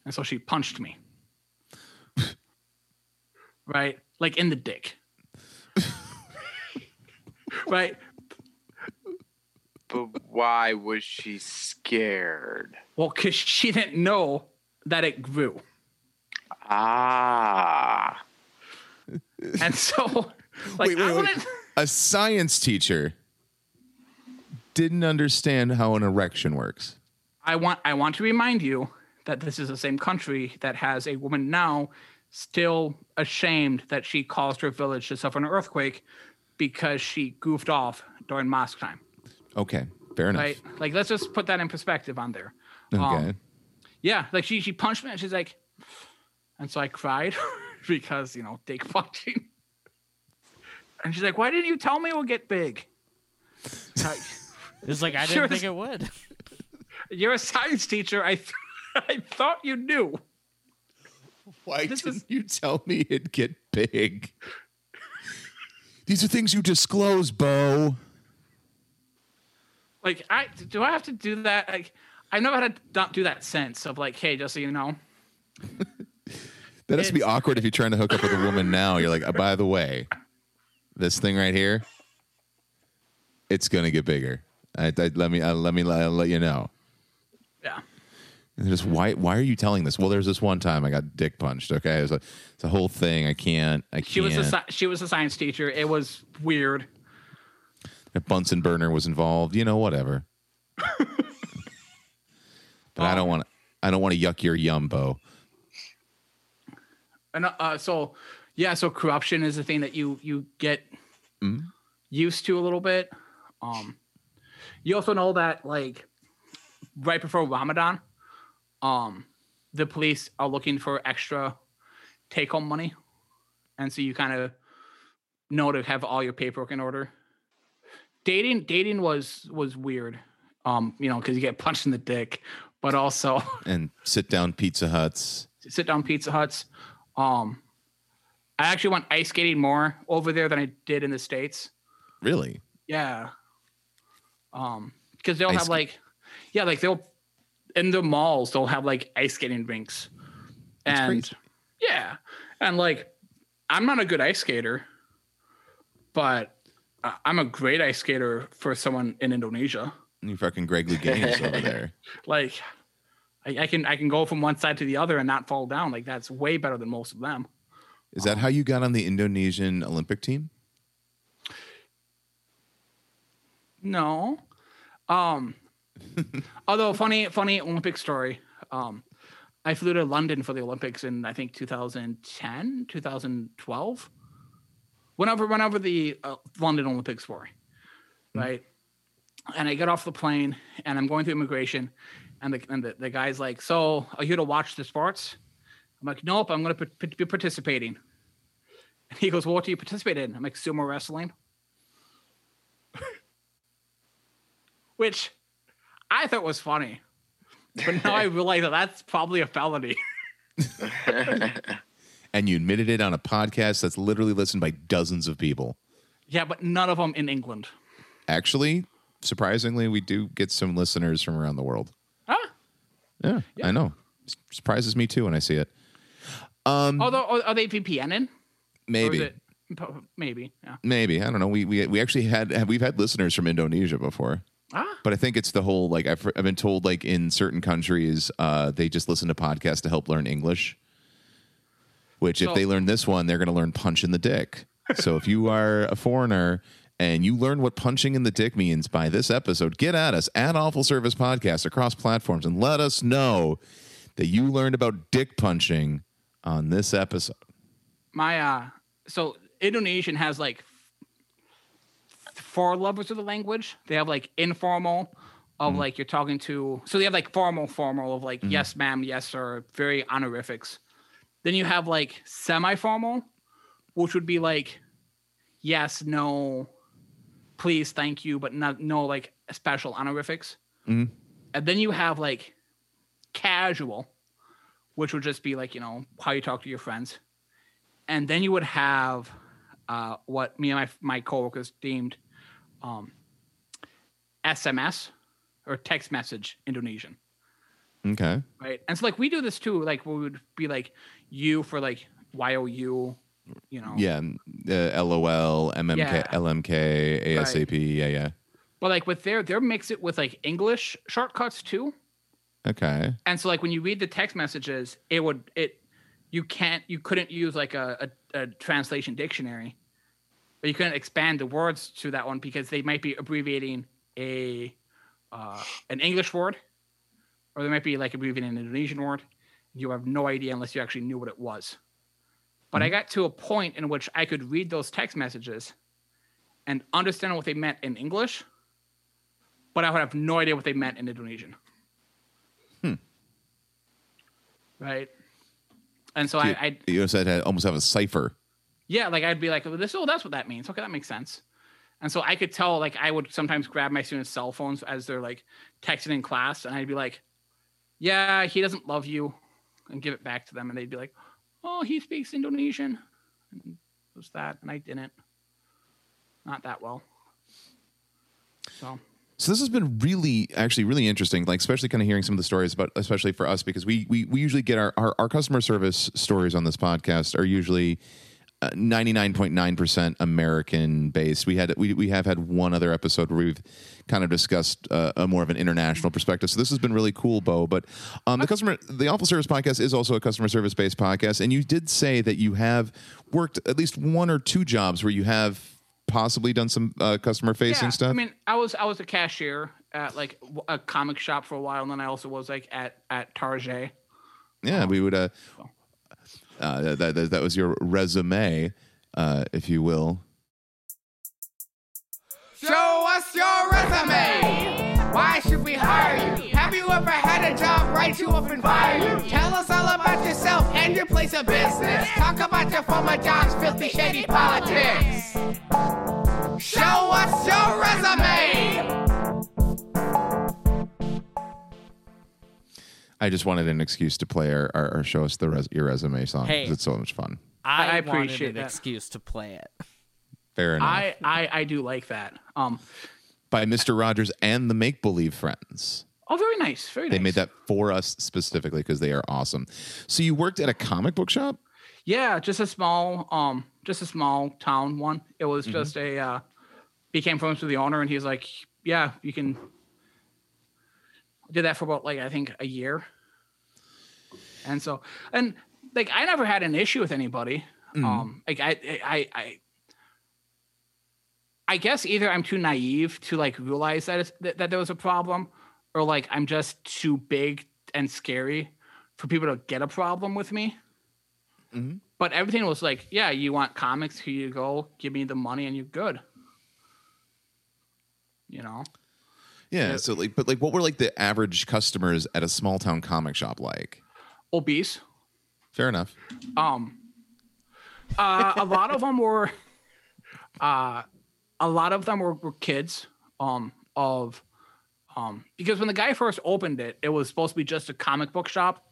and so she punched me. Right? Like in the dick. Right But why was she scared? Well, because she didn't know that it grew. Ah. And so, like, Wait, wait, I wait. wouldn't. A science teacher didn't understand how an erection works. I want, I want to remind you that this is the same country that has a woman now still ashamed that she caused her village to suffer an earthquake because she goofed off during mosque time. Okay, fair enough. Right? Like, let's just put that in perspective on there. Okay. Um, yeah, like she she punched me and she's like, and so I cried because you know dick punching. And she's like, "Why didn't you tell me it would get big?" Like, It's like I didn't think it would. You're a science teacher. I th- I thought you knew. Why This didn't is- you tell me it'd get big? These are things you disclose, Bo. Like, I do I have to do that? Like, I know how to not do that sense of like, hey, just so you know. That has to be awkward if you're trying to hook up with a woman now. You're like, "Uh, by the way, this thing right here, it's gonna get bigger. I, I, let me uh, let me uh, let you know. Yeah. And just why why are you telling this? Well, there's this one time I got dick punched. Okay, it was a, it's a whole thing. I can't. I can't. She was a she was a science teacher. It was weird. A Bunsen burner was involved. You know, whatever. but I don't want. I don't want to yuck your yumbo. And uh, so, yeah, so corruption is the thing that you you get used to a little bit. Um, you also know that like right before Ramadan, um, the police are looking for extra take home money, and so you kind of know to have all your paperwork in order. Dating dating was was weird, um, you know, because you get punched in the dick, but also. And sit down Pizza Huts. sit down Pizza Huts. Um, I actually went ice skating more over there than I did in the states. Really? Yeah. Um, because they'll Ice have like, yeah, like they'll in the malls they'll have like ice skating rinks, That's and crazy. yeah, and like I'm not a good ice skater, but I'm a great ice skater for someone in Indonesia. You fucking Greg Louganis over there. Like, I, I can I can go from one side to the other and not fall down. Like that's way better than most of them. Is that how you got on the Indonesian Olympic team? No. Um although funny funny Olympic story. Um I flew to London for the Olympics in I think 2010, 2012. Whenever whenever the uh, London Olympics were. Right? And I get off the plane and I'm going through immigration and the and the, the guy's like, "So, are you here to watch the sports?" I'm like, "Nope, I'm going to be participating." And he goes, well, "What do you participate in?" I'm like, "Sumo wrestling." which I thought was funny. But now I realize that that's probably a felony. and you admitted it on a podcast that's literally listened by dozens of people. Yeah, but none of them in England. Actually, surprisingly, we do get some listeners from around the world. Huh? Yeah, I know. Surprises me too when I see it. Um, Although, are they VPN in? Or Maybe, it- maybe. Yeah. maybe I don't know. We we we actually had have, we've had listeners from Indonesia before. Ah. But I think it's the whole like I've, I've been told like in certain countries uh, they just listen to podcasts to help learn English. Which if they learn this one, they're going to learn punch in the dick. so if you are a foreigner and you learn what punching in the dick means by this episode, get at us at Awful Service Podcast across platforms and let us know that you learned about dick punching on this episode. My uh, so Indonesian has like four levels of the language. They have like informal, of like you're talking to. So they have like formal, formal of like yes, ma'am, yes, sir, very honorifics. Then you have like semi-formal, which would be like yes, no, please, thank you, but not no like special honorifics. Mhm. And then you have like casual, which would just be like you know how you talk to your friends, and then you would have uh, what me and my my coworkers deemed um, SMS or text message Indonesian, Okay. right? And so like we do this too. Like we would be like you for like Y O U, you know. Yeah. Uh, LOL, MMK, Yeah. LMK, ASAP. Yeah, yeah. But like with their their mix it with like English shortcuts too. Okay. And so like when you read the text messages, it would it you can't you couldn't use like a, a, a translation dictionary. But you couldn't expand the words to that one because they might be abbreviating a uh, an English word, or they might be like abbreviating an Indonesian word. You have no idea unless you actually knew what it was. But I got to a point in which I could read those text messages and understand what they meant in English, but I would have no idea what they meant in Indonesian. Hmm. Right. And so I, I you said had almost have a cipher. yeah, like I'd be like, oh, this, oh, that's what that means. Okay, that makes sense. And so I could tell, like, I would sometimes grab my students' cell phones as they're like texting in class, and I'd be like, yeah, he doesn't love you, and give it back to them, and they'd be like, oh, he speaks Indonesian, and it was that, and I didn't, not that well. So So this has been really, actually, really interesting. Like, especially kind of hearing some of the stories about, especially for us, because we we, we usually get our, our our customer service stories on this podcast are usually ninety nine point nine percent American based. We had we we have had one other episode where we've kind of discussed uh, a more of an international perspective. So this has been really cool, Bo. But um, the customer, the Awful Service podcast is also a customer service based podcast, and you did say that you have worked at least one or two jobs where you have possibly done some uh, customer facing yeah, stuff. I mean, I was I was a cashier at like a comic shop for a while, and then I also was like at at Target. Yeah, we would. Uh, uh, that, that that was your resume, uh, if you will. Show us your resume. Why should we hire you? Have you ever had a job write you up and fire you? Tell us all about yourself and your place of business. Talk about your former jobs, filthy, shady politics. Show us your resume. I just wanted an excuse to play or, our, our show us the res- your resume song because Hey. it's so much fun. I, I wanted appreciate an that. excuse to play it. Fair enough. I, I I do like that. Um. By Mister Rogers and the Make Believe Friends. Oh, very nice. Very nice. They made that for us specifically because they are awesome. So you worked at a comic book shop? Yeah, just a small um, just a small town one. It was Mm-hmm. just a uh, became friends with the owner, and he's like, "Yeah, you can." Did that for about like I think a year, and so and like I never had an issue with anybody. Mm-hmm. Um, like I I I. I guess either I'm too naive to like realize that that, that there was a problem, or like I'm just too big and scary for people to get a problem with me. But everything was like, yeah, you want comics? Here you go. Give me the money, and you're good. You know, Yeah. So like, but like, what were like the average customers at a small town comic shop like? obese. Fair enough. Um, uh, a lot of them were, uh, a lot of them were, were kids. Um, of, um, because when the guy first opened it, it was supposed to be just a comic book shop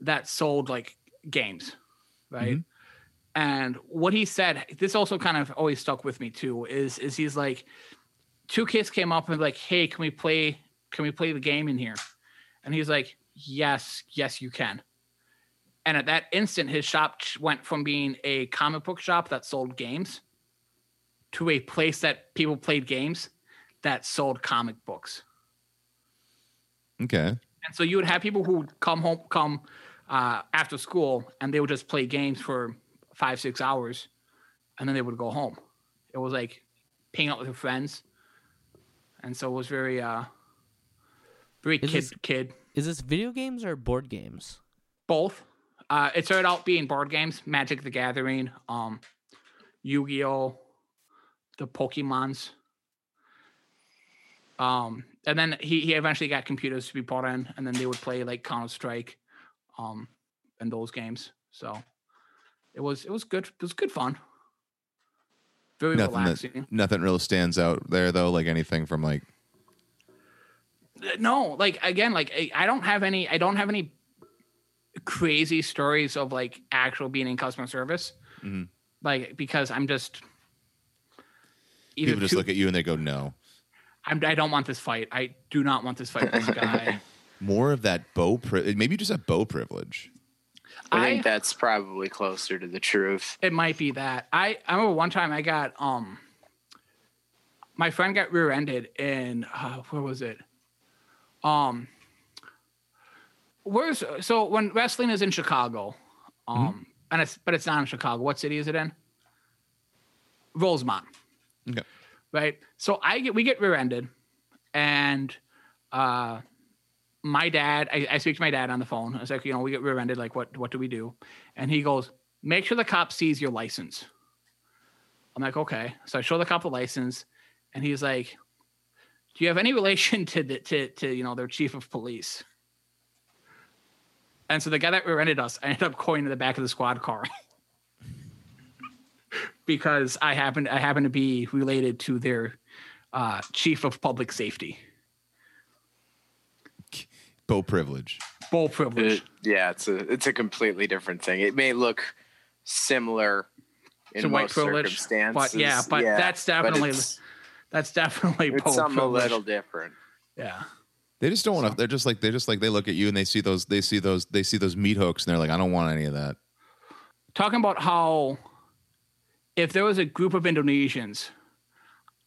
that sold like games, right? And what he said, this also kind of always stuck with me too, is is he's like, two kids came up and like, hey, can we play can we play the game in here? And he's like, Yes, yes, you can. And at that instant, his shop went from being a comic book shop that sold games to a place that people played games that sold comic books. Okay. And so you would have people who would come home, come uh, after school, and they would just play games for five, six hours, and then they would go home. It was like hanging out with your friends, and so it was very, uh, very Is kid this- kid. Is this video games or board games? Both. Uh, it started out being board games, Magic the Gathering, um, Yu Gi Oh, the Pokemons. Um, and then he, he eventually got computers to be brought in, and then they would play like Counter Strike, um, and those games. So it was it was good. It was good fun. Very Nothing relaxing. that nothing really stands out there though, like anything from like no like again like I- i don't have any i don't have any crazy stories of like actual being in customer service Mhm. like because i'm just people just too- look at you and they go, No. I'm, i don't want this fight i do not want this fight with this guy More of that Bo pri- maybe you just have Bo privilege. I think that's probably closer to the truth. it might be that. I i remember one time i got um my friend got rear-ended in uh, where was it? Um where's so when wrestling is in chicago um and it's but it's not in chicago. What city is it in? Rosemont. Okay. right? So i get we get rear-ended and uh my dad I, I speak to my dad on the phone. I was like you know we get rear-ended like what what do we do? And he goes make sure the cop sees your license. I'm like okay. So i show the cop the license and he's like do you have any relation to the to, to you know their chief of police? And so the guy that rear-ended us i ended up going to the back of the squad car because i happen i happen to be related to their uh, chief of public safety Bo privilege. bull privilege It- yeah, it's a it's a completely different thing. It may look similar in To white most privilege, circumstances. but yeah, but that's definitely- it's, that's definitely it's bull something a little different. yeah They just don't want to. They're just like they're just like they look at you and they see those they see those they see those meat hooks and they're like, I don't want any of that. talking about how if there was a group of Indonesians,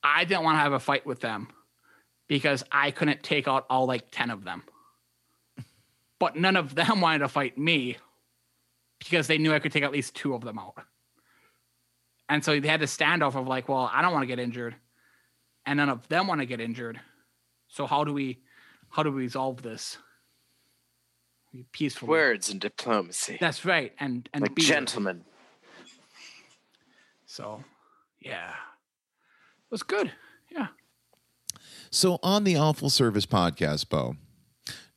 I didn't want to have a fight with them because I couldn't take out all like 10 of them. But none of them wanted to fight me because they knew I could take at least two of them out. And so they had this standoff of like, well, I don't want to get injured. And none of them want to get injured. So how do we how do we resolve this? Peacefully. Words and diplomacy, That's right. And and like be- gentlemen. So, yeah, it was good. Yeah, So on the Awful Service podcast, Bo,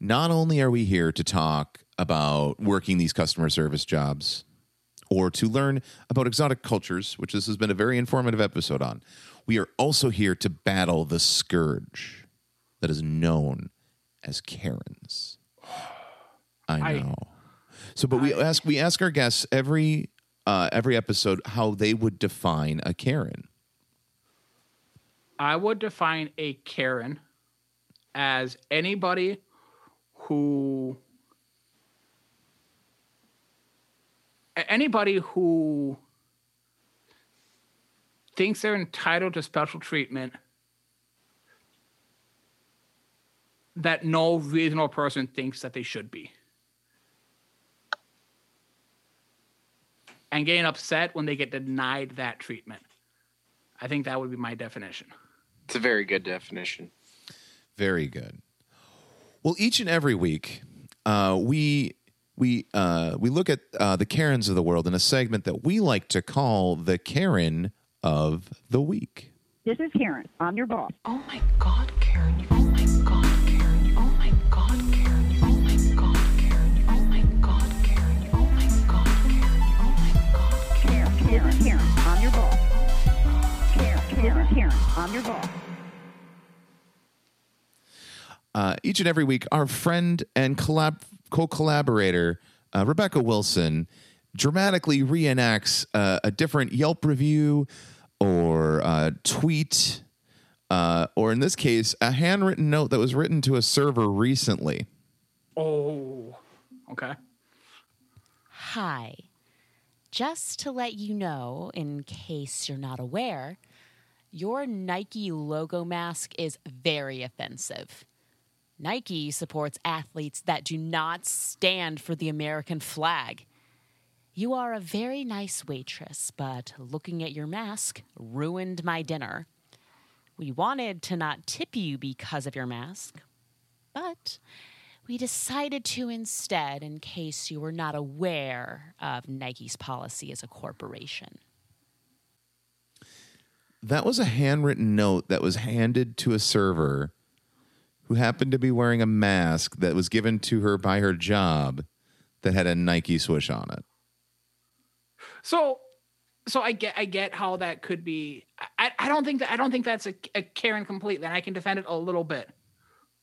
not only are we here to talk about working these customer service jobs or to learn about exotic cultures, which this has been a very informative episode on, we are also here to battle the scourge that is known as Karens. I I- know. So, but we ask we ask our guests every uh, every episode how they would define a Karen. I would define a Karen as anybody who anybody who thinks they're entitled to special treatment that no reasonable person thinks that they should be. And getting upset when they get denied that treatment. I think that would be my definition. It's a very good definition. Very good. Well, each and every week, uh, we we uh, we look at uh, the Karens of the world in a segment that we like to call the Karen of the week. This is Karen. I'm your boss. Oh my God, Karen. Oh my God, Karen. Oh my God, Karen. Oh my God, Karen. Oh my God, Karen. Oh my God, Karen. Oh my God. Karen. This is Karen. I'm your boss. Karen. This is Karen. I'm your boss. Uh, each and every week, our friend and collab co collaborator uh, Rebecca Wilson dramatically reenacts uh, a different Yelp review or uh, tweet, uh, or in this case, a handwritten note that was written to a server recently. Oh, okay. Hi. Just to let you know, in case you're not aware, your Nike logo mask is very offensive. Nike supports athletes that do not stand for the American flag. You are a very nice waitress, but looking at your mask ruined my dinner. We wanted to not tip you because of your mask, but we decided to instead in case you were not aware of Nike's policy as a corporation. That was a handwritten note that was handed to a server who happened to be wearing a mask that was given to her by her job that had a Nike swoosh on it. So, so I get I get how that could be. I, I don't think that I don't think that's a, a Karen completely, and I can defend it a little bit,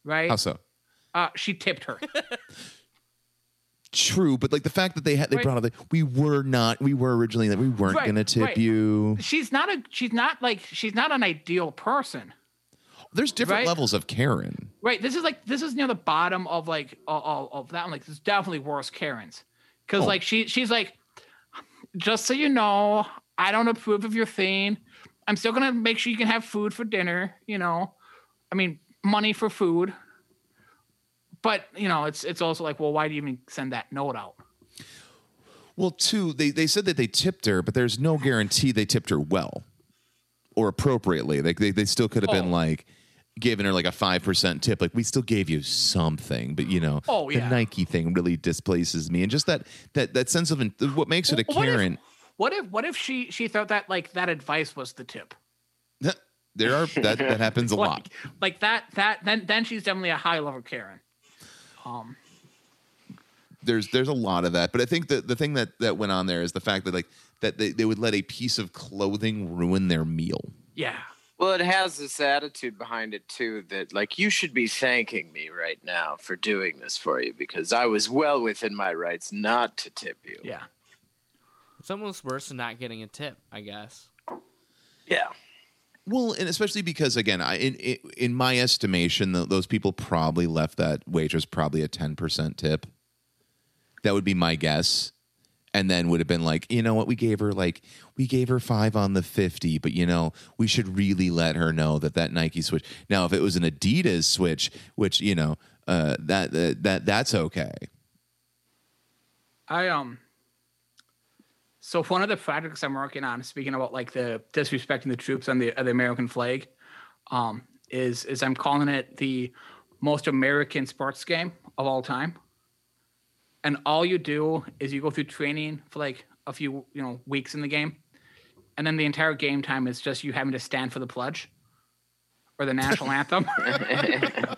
right? How so? Uh, she tipped her. True, but like the fact that they had they Right. brought up like we were not we were originally that we weren't Right, gonna tip right. you. she's not a she's not like she's not an ideal person, There's different Right. levels of Karen. right? This is like this is near the bottom of like of, of, that one. Like this is definitely worse Karens, because Oh. like she she's like, just so you know, I don't approve of your thing. I'm still gonna make sure you can have food for dinner. You know, I mean money for food. But you know, it's it's also like, well, why do you even send that note out? Well, two, they, they said that they tipped her, but there's no guarantee they tipped her well or appropriately. Like they, they still could have been Oh. like giving her like a five percent tip. Like we still gave you something, but you know, Oh, yeah. the Nike thing really displaces me, and just that that that sense of what makes it a What if- Karen. What if what if she she thought that like that advice was the tip? there are that that happens a like, lot. Like that that then then she's definitely a high level Karen. Um there's there's a lot of that but i think that the thing that that went on there is the fact that like that they, they would let a piece of clothing ruin their meal yeah. Well, it has this attitude behind it too that like you should be thanking me right now for doing this for you because I was well within my rights not to tip you. Yeah. It's almost worse than not getting a tip, I guess. Yeah. well and especially because again i in in, in my estimation th- those people probably left that waitress probably a 10% tip that would be my guess and then would have been like you know what we gave her like we gave her five on the 50 but you know we should really let her know that that nike switch now if it was an adidas switch which you know uh, that, that that that's okay I um so one of the projects I'm working on, speaking about like the disrespecting the troops on the of the American flag, um, is is I'm calling it the most American sports game of all time. And all you do is you go through training for like a few, you know, weeks in the game. And then the entire game time is just you having to stand for the pledge or the national anthem.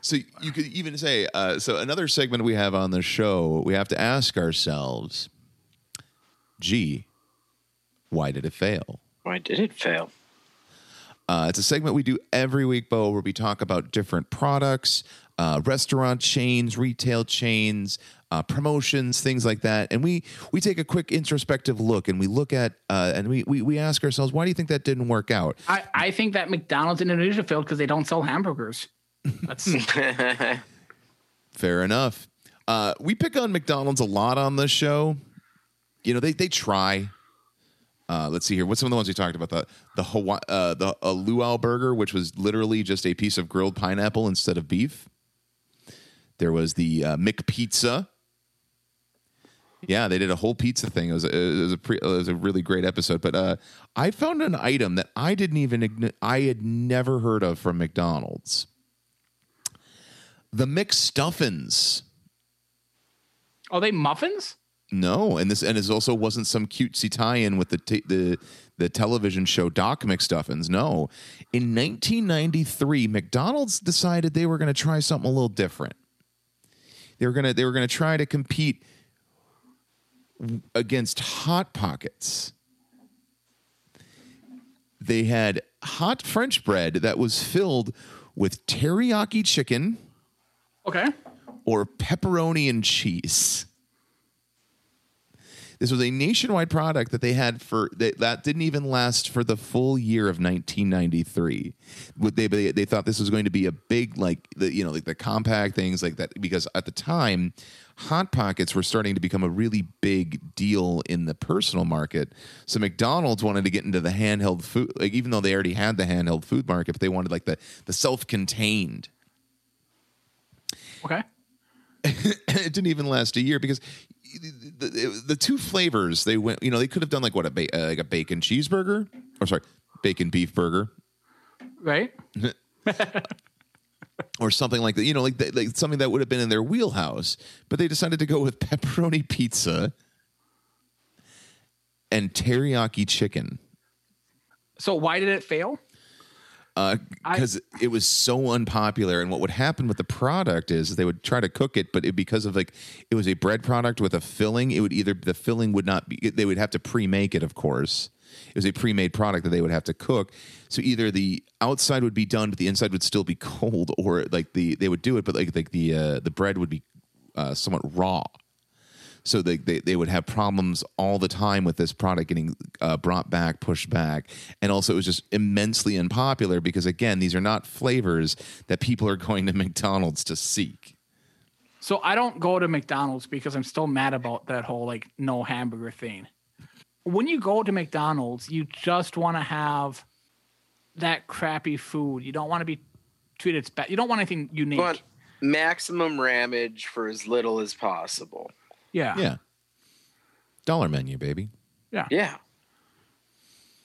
So you could even say, uh, so another segment we have on the show, we have to ask ourselves, gee, why did it fail? Why did it fail? Uh, it's a segment we do every week, Bo, where we talk about different products, uh, restaurant chains, retail chains, uh, promotions, things like that, and we we take a quick introspective look and we look at uh, and we, we we ask ourselves, why do you think that didn't work out? I, I think that McDonald's in Indonesia failed because they don't sell hamburgers. That's Fair enough. Uh, we pick on McDonald's a lot on this show. You know, they they try. Uh, let's see here. What's some of the ones we talked about? The the Hawaii, uh, the a luau burger, which was literally just a piece of grilled pineapple instead of beef. There was the uh, McPizza. Yeah, they did a whole pizza thing. It was a, it was a pre, it was a really great episode. But uh, I found an item that I didn't even I had never heard of from McDonald's. The McStuffins. are they muffins? No, and this and it also wasn't some cutesy tie-in with the t- the the television show Doc McStuffins. No, in 1993, McDonald's decided they were going to try something a little different. They were gonna they were gonna try to compete against Hot Pockets. They had hot French bread that was filled with teriyaki chicken, Okay. or pepperoni and cheese. This was a nationwide product that they had for that, that didn't even last for the full year of 1993. What they they, they thought this was going to be a big like the you know like the compact things like that because at the time hot pockets were starting to become a really big deal in the personal market. So McDonald's wanted to get into the handheld food like even though they already had the handheld food market, but they wanted like the the self-contained Okay. It didn't even last a year because the, the, the two flavors they went you know they could have done like what a ba- uh, like a bacon cheeseburger or sorry bacon beef burger Right. or something like that you know like like something that would have been in their wheelhouse but they decided to go with pepperoni pizza and teriyaki chicken So why did it fail? Because it was so unpopular and what would happen with the product is they would try to cook it but it, because of like it was a bread product with a filling it would either the filling would not be they would have to pre-make it of course. It was a pre-made product that they would have to cook. So either the outside would be done but the inside would still be cold or like the they would do it but like like the uh, the bread would be uh, somewhat raw so they, they, they would have problems all the time with this product getting uh, brought back, pushed back. And also, it was just immensely unpopular because, again, these are not flavors that people are going to McDonald's to seek. So I don't go to McDonald's because I'm still mad about that whole like no hamburger thing. When you go to McDonald's, you just want to have that crappy food. You don't want to be treated bad. You don't want anything unique. But maximum ramage for as little as possible. Yeah. Yeah. Dollar menu, baby. Yeah. Yeah.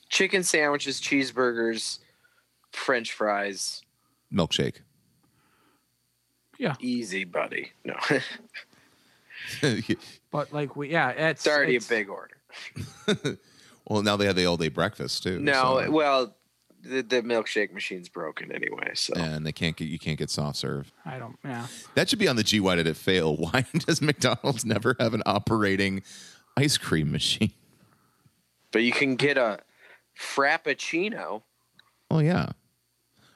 Chicken sandwiches, cheeseburgers, French fries. Milkshake. Yeah. Easy, buddy. No, But like we yeah, it's it's already it's- a big order. well, now they have the all day breakfast, too. No, so- well, the, the milkshake machine's broken anyway. So and they can't get you can't get soft serve. I don't yeah. That should be on the G. Why did it fail? Why does McDonald's never have an operating ice cream machine? but you can get a frappuccino. Oh yeah.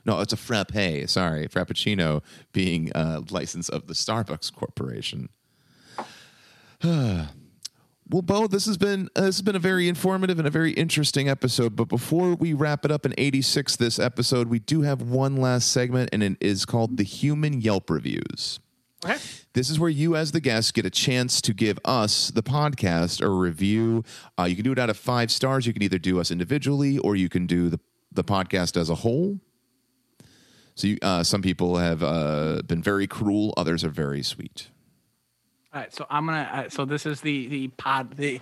No, it's a frappe. Sorry, Frappuccino being a license of the Starbucks Corporation. well, Bo, this has been uh, this has been a very informative and a very interesting episode. But before we wrap it up in '86, this episode, we do have one last segment, and it is called the Human Yelp Reviews. Okay. This is where you, as the guest, get a chance to give us, the podcast, a review. Uh, you can do it out of five stars. You can either do us individually or you can do the, the podcast as a whole. So, you, uh, some people have uh, been very cruel, others are very sweet. All right, so I'm gonna. Uh, so this is the the pod the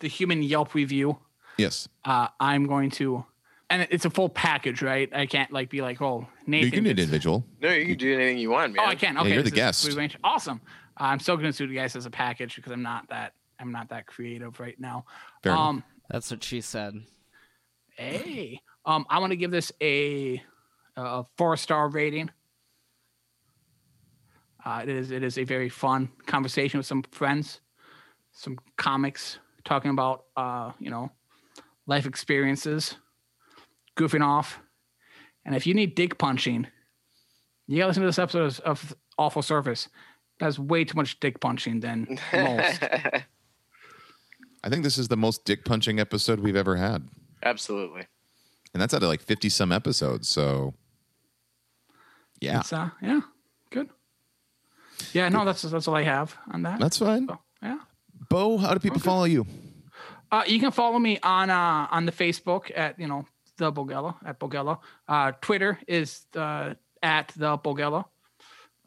the human Yelp review. Yes. Uh, I'm going to, and it's a full package, right? I can't like be like, oh, Nathan. you can do gets- individual. No, you can do anything you want, man. Oh, I can. Okay, you're the guest. Awesome. Uh, I'm still going to do you guys as a package because I'm not that I'm not that creative right now. Fair enough. um, That's what she said. hey, um, I want to give this a a four star rating. Uh, it is it is a very fun conversation with some friends, some comics talking about uh, you know life experiences, goofing off, and if you need dick punching, you gotta listen to this episode of, of Awful Service. That's way too much dick punching than most. I think this is the most dick punching episode we've ever had. Absolutely. And that's out of like 50 some episodes. So, yeah, It's, uh, yeah, good. Yeah, no, that's that's all I have on that. that's fine. So, yeah. Bo, how do people follow you? Uh, you can follow me on uh, on the Facebook at you know the Bogella at Bogella. Uh, Twitter is uh, at the Bogella,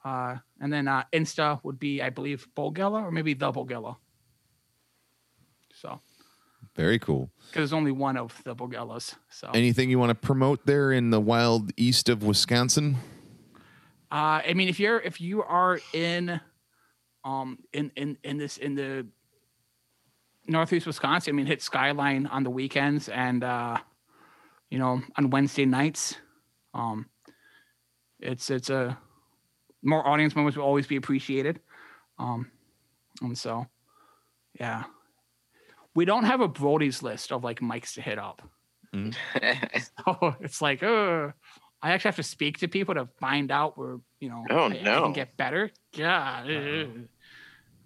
uh, and then uh, Insta would be I believe Bogella or maybe the Bogella. So Very cool. because there's only one of the Bogellas. So Anything you want to promote there in the wild east of Wisconsin? Uh, I mean, if you're if you are in, um, in in in this in the northeast Wisconsin, I mean, hit Skyline on the weekends and uh, you know on Wednesday nights. Um, it's it's a more audience members will always be appreciated. Um, and so, yeah, we don't have a Brody's list of like mics to hit up. So it's like, uh, I actually have to speak to people to find out where you know Oh, I, I can get better God. ugh.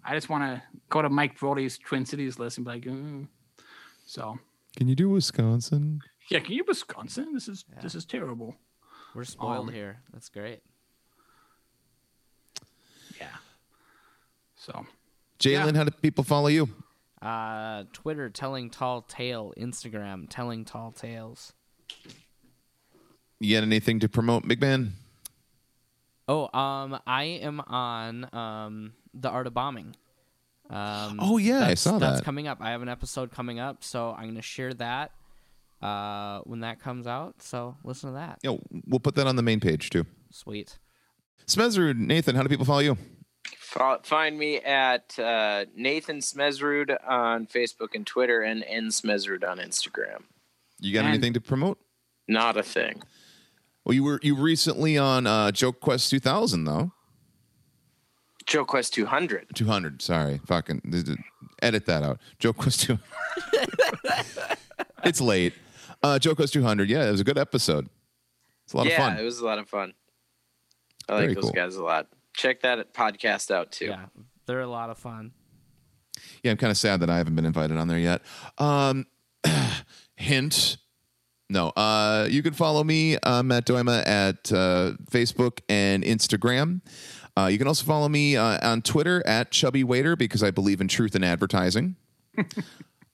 I just want to go to Mike Brody's Twin Cities list and be like, mm. so Can you do Wisconsin? yeah, can you Wisconsin? This is this is terrible. We're spoiled Um, here. That's great. Yeah. So Jalen, how do people follow you? Uh, Twitter telling tall tale, Instagram telling tall tales. You got anything to promote, big man? Oh, um, I am on um the art of bombing. Um, Oh, yeah, I that's- saw That's coming up. I have an episode coming up, so I'm gonna share that uh when that comes out. So listen to that. Yo, we'll put that on the main page too. Sweet. Smezrud, Nathan, how do people follow you? Find me at uh, Nathan Smezrud on Facebook and Twitter, and N Smezrud on Instagram. You got And- anything to promote? Not a thing. Well, you were you recently on uh, Joke Quest 2000 though. Joke Quest 200. 200. Sorry, fucking th- th- edit that out. Joke Quest 200. it's late. Uh, Joke Quest 200. Yeah, it was a good episode. It's a lot yeah, of fun. Yeah, it was a lot of fun. I like Very those cool. guys a lot. Check that podcast out too. Yeah, they're a lot of fun. Yeah, I'm kind of sad that I haven't been invited on there yet. Um, hint. No. Uh, you can follow me, uh, Matt Doima, at uh, Facebook and Instagram. Uh, you can also follow me uh, on Twitter at Chubby Waiter because I believe in truth in advertising.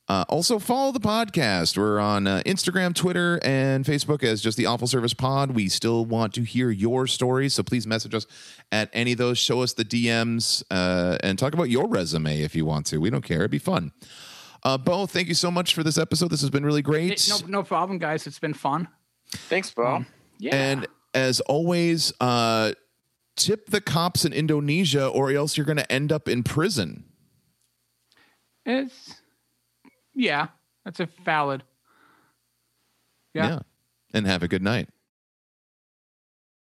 Uh, also, follow the podcast. We're on uh, Instagram, Twitter, and Facebook as just the Awful Service Pod. We still want to hear your stories, so please message us at any of those. Show us the DMs uh, and talk about your resume if you want to. We don't care. It'd be fun. Uh, Bo, thank you so much for this episode. This has been really great. no no problem, guys. It's been fun. Thanks, Bo. Yeah. And as always, uh, tip the cops in Indonesia, or else you're going to end up in prison. it's yeah, that's a valid. yeah. And have a good night.